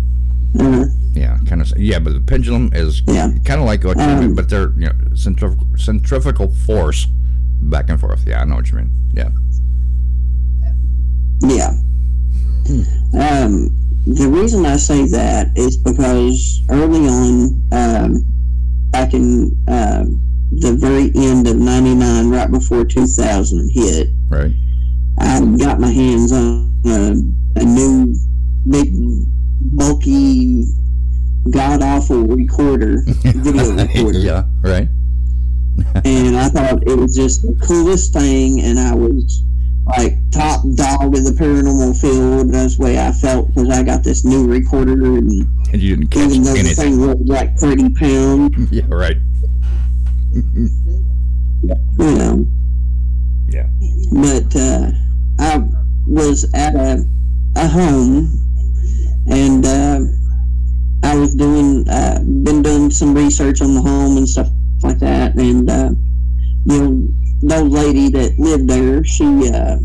Uh, Yeah, kind of. Yeah, but the pendulum is Yeah. kind of like what you Um, mean, but they're you know centrif- centrifugal force back and forth. Yeah, I know what you mean. Yeah. yeah. Um, the reason I say that is because early on, um, back in um the very end of '99, right before 2000 hit, Right. I got my hands on a, a new big, bulky, god awful recorder, *laughs* video recorder. yeah. Right. and I thought it was just the coolest thing, and I was like top dog in the paranormal field. That's the way I felt because I got this new recorder, and And you didn't catch even though the anything. thing weighed like thirty pounds, Yeah. Right. you know. Yeah. But uh, I was at a a home, and uh, I was doing uh, been doing some research on the home and stuff like that, and uh, you know, the old lady that lived there, she uh,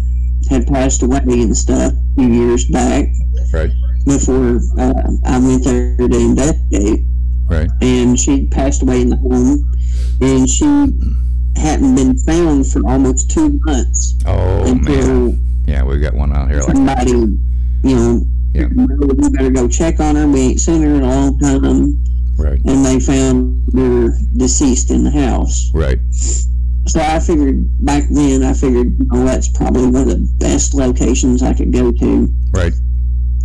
had passed away and stuff a few years back Right. before uh, I went there to investigate Right. and she passed away in the home, and she hadn't been found for almost two months Oh man. Yeah, we've got one out here like somebody, you know, Yeah. we better go check on her. We ain't seen her in a long time, right. and they found her deceased in the house. Right. So I figured back then, I figured, oh, that's probably one of the best locations I could go to. Right.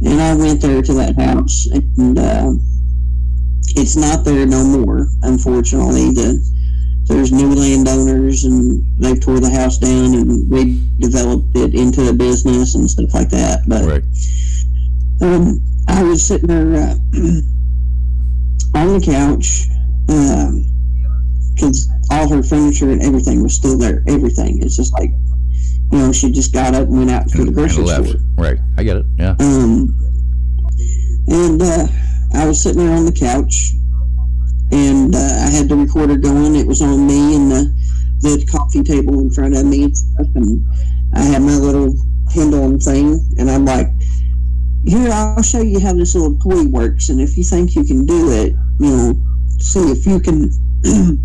And I went there to that house, and uh, it's not there no more, unfortunately. The, there's new landowners, and they've tore the house down and redeveloped it into a business and stuff like that. But Right. Um, I was sitting there uh, *clears throat* on the couch because all her furniture and everything was still there. Everything. It's just like, you know, she just got up and went out to the grocery store. Right. I get it. Yeah. Um, and uh, I was sitting there on the couch, and uh, I had the recorder going. It was on me and the the coffee table in front of me and stuff, and I had my little pendulum thing, and I'm like, "Here, I'll show you how this little toy works, and if you think you can do it, you know, see if you can *clears throat*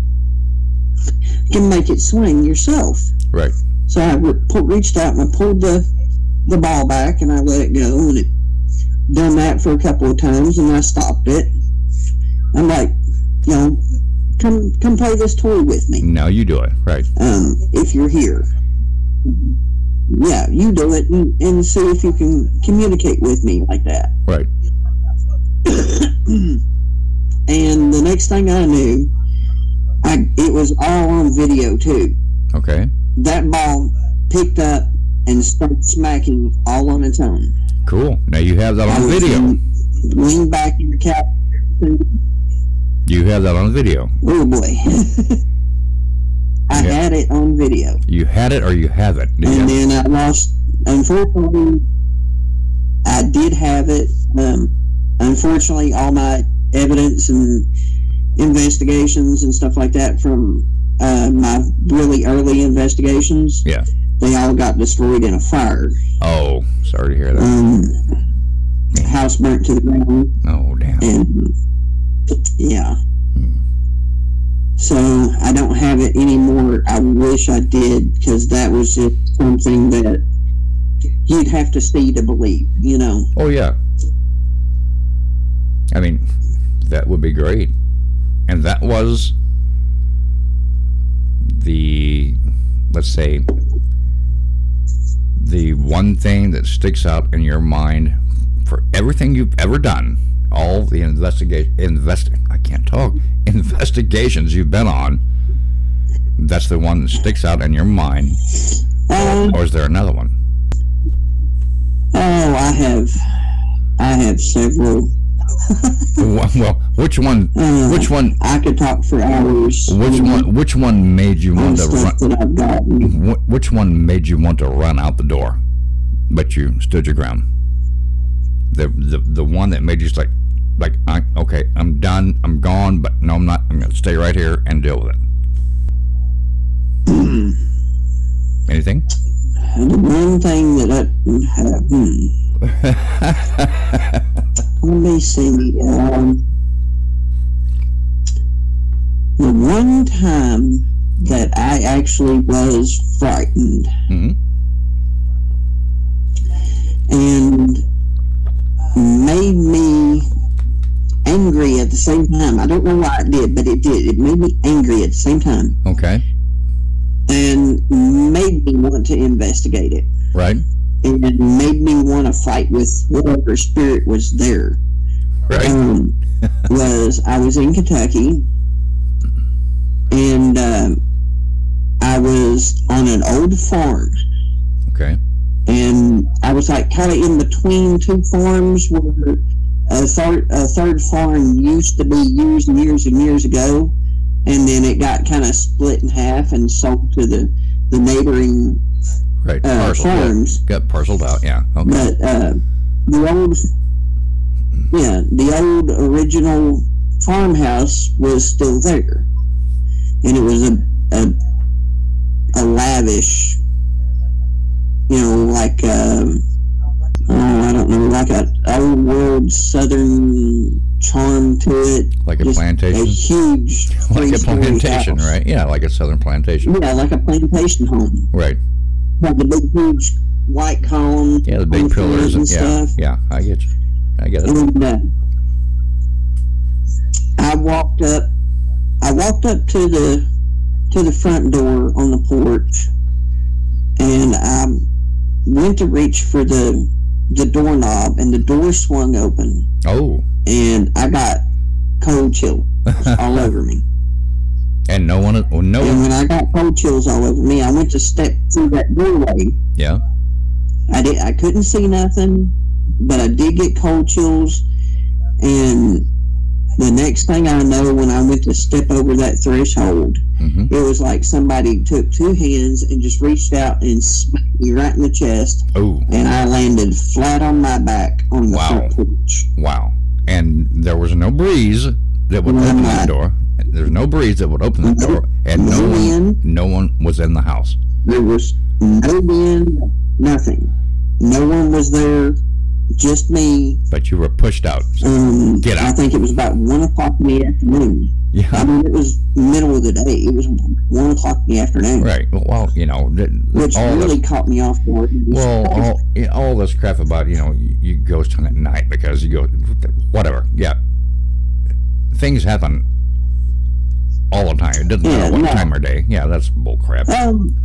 can make it swing yourself." Right. So I re- reached out and I pulled the the ball back and I let it go and it done that for a couple of times and I stopped it. I'm like, you know, come come play this toy with me Now you do it. Right. um, if you're here. Yeah, you do it and, and see if you can communicate with me like that. Right. *clears throat* and the next thing I knew, I it was all on video too. Okay. That ball picked up and started smacking all on its own. Cool. Now you have that on video. Lean back in your couch. You have that on video. Oh boy. *laughs* I Yeah. had it on video. You had it or you have it. And you? then I lost. Unfortunately, I did have it. Um, unfortunately, all my evidence and investigations and stuff like that from uh, my really early investigations, Yeah. they all got destroyed in a fire. Oh, sorry to hear that. Um, house burnt to the ground. Oh, damn. And yeah. So I don't have it anymore. I wish I did because that was just something that you'd have to see to believe, you know. Oh yeah. I mean, that would be great. And that was the let's say the one thing that sticks out in your mind for everything you've ever done, all the investigation invest I can't talk investigations you've been on. That's the one that sticks out in your mind. Um, or is there another one? Oh, I have, I have several. Well, which one? Uh, Which one? I could talk for hours. Which one? Which one made you want to run? that I've gotten. Which one made you want to run out the door, but you stood your ground? The the the one that made you just like, like I okay, I'm done, I'm gone, but no, I'm not. I'm gonna stay right here and deal with it. *clears throat* Anything? The one thing that I have, hmm. *laughs* Let me see. Um, the one time that I actually was frightened hmm and made me angry at the same time. I don't know why it did, but it did. It made me angry at the same time Okay. and made me want to investigate it. Right. and made me want to fight with whatever spirit was there. Right. Um, *laughs* was I was in Kentucky, and um I was on an old farm, Okay. and I was like kind of in between two farms where a third a third farm used to be used years and years ago, and then it got kind of split in half and sold to the the neighboring Right. uh, Parceled. yeah. farms. Got parceled out. Yeah. Okay. But uh, the old, yeah, the old original farmhouse was still there, and it was a a, a lavish, you know, like um, oh, I don't know, like a old world southern charm to it. Like a Just plantation? a huge, *laughs* Like a plantation, house. right? Yeah, like a southern plantation. Yeah, like a plantation home. Right. Like the big, huge white column. Yeah, the big pillars and yeah, stuff. yeah. I get you. I get it. And uh, I walked up. I walked up to the to the front door on the porch, and I went to reach for the the doorknob, and the door swung open, Oh, and I got cold chills *laughs* all over me. and no one, oh, no And when I got cold chills all over me, I went to step through that doorway. Yeah. I did. I couldn't see nothing, but I did get cold chills. And the next thing I know, when I went to step over that threshold, hmm it was like somebody took two hands and just reached out and smacked me right in the chest, Oh, and I landed flat on my back on the Wow. front porch. wow. And there was no breeze that would No, open that door. There's no breeze that would open that No- door, and no no one, no one was in the house. There was no wind, nothing. No one was there, just me. But you were pushed out. Um, Get out. I think it was about one o'clock in the afternoon. Yeah. I mean, it was middle of the day. It was one o'clock in the afternoon, Right. Well, you know, which all really this, caught me off guard. Well, all all this crap about you know you, you ghost hunt at night because you go whatever. Yeah. Things happen all the time. It doesn't Yeah, matter what no. time or day. Yeah, that's bull crap. um,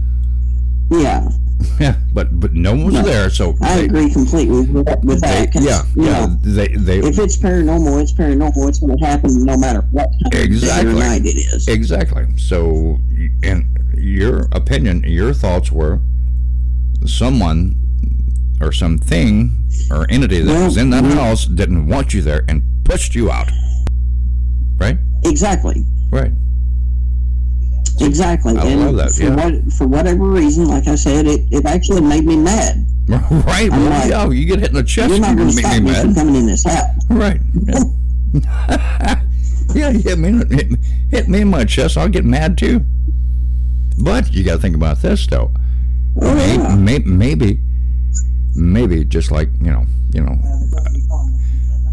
yeah, *laughs* Yeah, but but no one was No, there, so I they- agree completely with, with they- yeah, yeah, know, they they if it's paranormal, it's paranormal. It's going to happen no matter what time of day or exactly night it is. exactly. So, and your opinion, your thoughts were someone or something or entity that was in that Well, house didn't want you there and pushed you out. Right. Exactly. Right. Exactly. I and love that, For, yeah. what, for whatever reason, like I said, it, it actually made me mad. *laughs* Right. I'm Well, like, yeah, you get hit in the chest. You're not going to stop me me from coming in this house. Right. Yeah. *laughs* yeah, you hit me, hit, hit me in my chest. I'll get mad too. But you got to think about this, though. Oh, May- yeah. may- maybe, maybe just like you know, you know,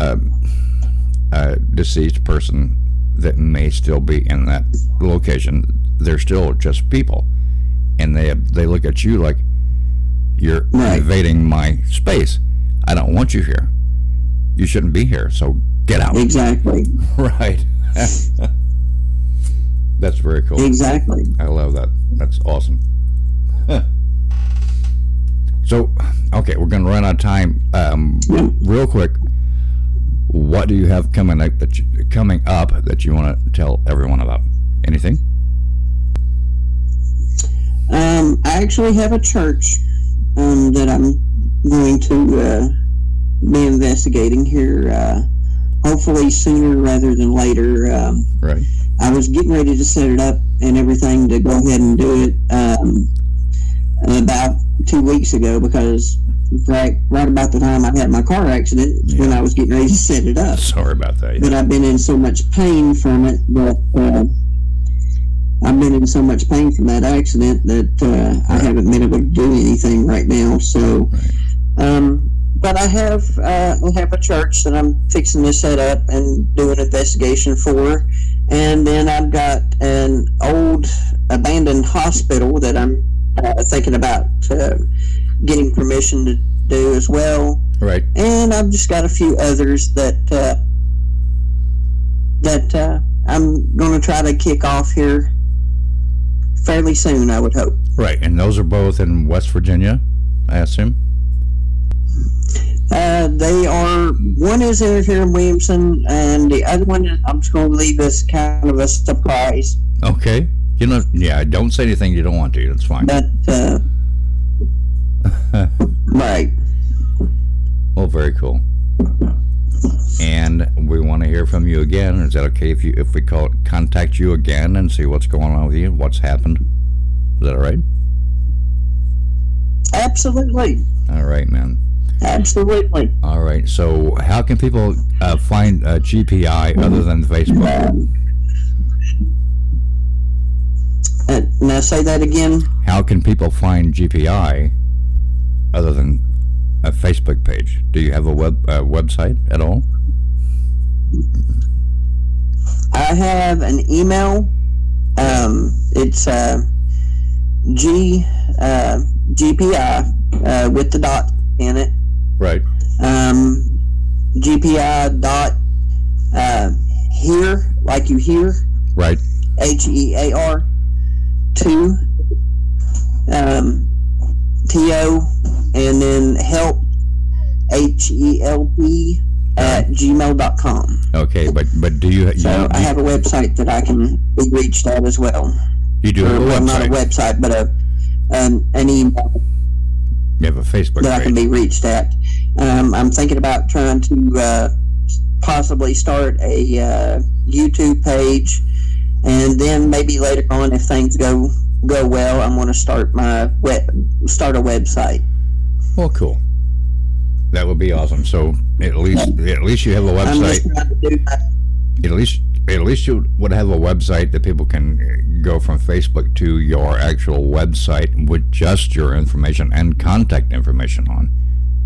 uh, a deceased person that may still be in that location. They're still just people, and they they look at you like you're Right. invading my space. I don't want you here. You shouldn't be here. So get out. Exactly. *laughs* Right. *laughs* That's very cool. Exactly. I love that. That's awesome. *laughs* so, okay, we're gonna run out of time. Um, real quick, what do you have coming up that you, coming up that you want to tell everyone about? Anything? Um, I actually have a church um, that I'm going to uh, be investigating here, uh, hopefully sooner rather than later. Um, Right. I was getting ready to set it up and everything to go ahead and do it um, about two weeks ago because right, right about the time I had my car accident is when I was getting ready to set it up. Sorry about that. But I've been in so much pain from it but. uh, I've been in so much pain from that accident that uh, I haven't been able to do anything right now. So, um, but I have uh, I have a church that I'm fixing to set up and do an investigation for, and then I've got an old abandoned hospital that I'm uh, thinking about uh, getting permission to do as well Right. and I've just got a few others that uh, that uh, I'm going to try to kick off here fairly soon. I would hope. Right. And those are both in West Virginia, I assume. Uh, they are one is in here in Williamson, and the other one I'm just going to leave as kind of a surprise. Okay. You know, yeah. Don't say anything you don't want to. That's fine. But uh, *laughs* right. Well, very cool. Hear from you again. Is that okay if you if we call contact you again and see what's going on with you, what's happened? Is that all right? Absolutely. All right, man. Absolutely. All right. So, how can people uh, find uh, GPI other than Facebook? Uh, now say that again. How can people find GPI other than a Facebook page? Do you have a web uh, website at all? I have an email. Um, it's uh, G uh, GPI uh, with the dot in it. Right. Um, GPI dot uh, here like you hear Right. H E A R two um, T O and then help H E L P at gmail.com. Okay, but but do you So you, I have a website that I can be reached at as well. you do have a well, not a website? website, but a um, an email You have a Facebook that I can be reached at. Um, I'm thinking about trying to uh, possibly start a uh, YouTube page, and then maybe later on, if things go go well, I'm going to start my web start a website. Well, cool. That would be awesome. So at least at least you have a I'm website. to do my At least at least you would have a website that people can go from Facebook to your actual website with just your information and contact information on.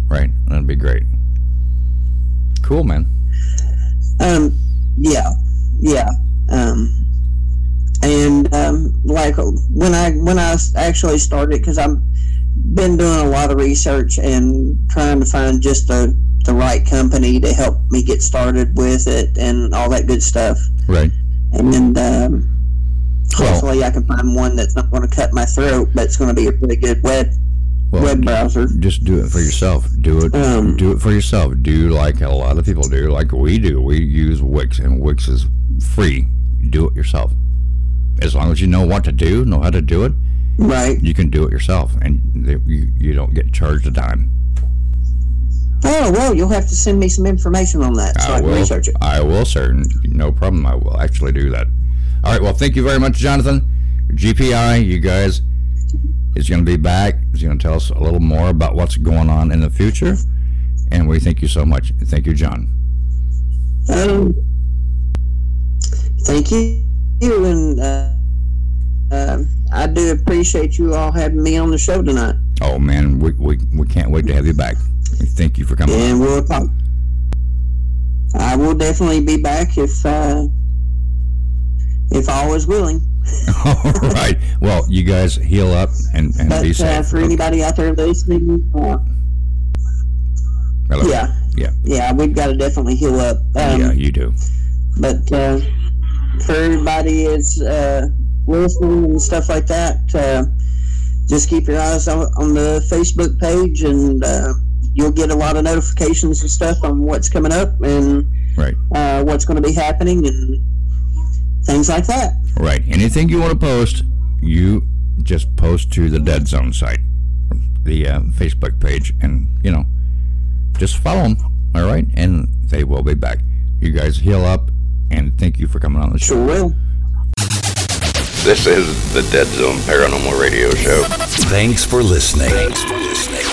Right? That'd be great. Cool, man. Um, yeah, yeah. Um, and um, like when I when I actually started, because I've been doing a lot of research and trying to find just the the right company to help me get started with it and all that good stuff. Right. And then um, hopefully, I can find one that's not going to cut my throat, but it's going to be a really good web Well, web browser. Just do it for yourself. Do it. Um, do it for yourself. Do like a lot of people do, like we do. We use Wix, and Wix is free. Do it yourself. As long as you know what to do, know how to do it, Right. you can do it yourself, and they, you you don't get charged a dime. Oh well, you'll have to send me some information on that so I, I can will. research it. I will, sir. No problem. I will actually do that. All right. Well, thank you very much, Johnathon. GPI, you guys is going to be back. He's going to tell us a little more about what's going on in the future, and we thank you so much. Thank you, John. Um, thank you, you and uh, uh, I do appreciate you all having me on the show tonight. Oh man, we we, we can't wait to have you back. Thank you for coming. on. And we'll talk. I will definitely be back if uh, if all is willing. *laughs* All right. Well, you guys heal up and, and be safe. uh, for anybody out there listening, uh, Hello. yeah, Yeah. yeah, we've got to definitely heal up. Um, yeah, you do. But uh, for everybody is uh, listening and stuff like that, uh, just keep your eyes on, on the Facebook page, and uh, you'll get a lot of notifications and stuff on what's coming up and Right. uh, what's going to be happening and things like that. Right. Anything you want to post, you just post to the Dead Zone site, the uh, Facebook page, and you know, just follow them. All right, and they will be back. You guys heal up, and thank you for coming on the show. Sure will. This is the Dead Zone Paranormal Radio Show. Thanks for listening. Thanks for listening.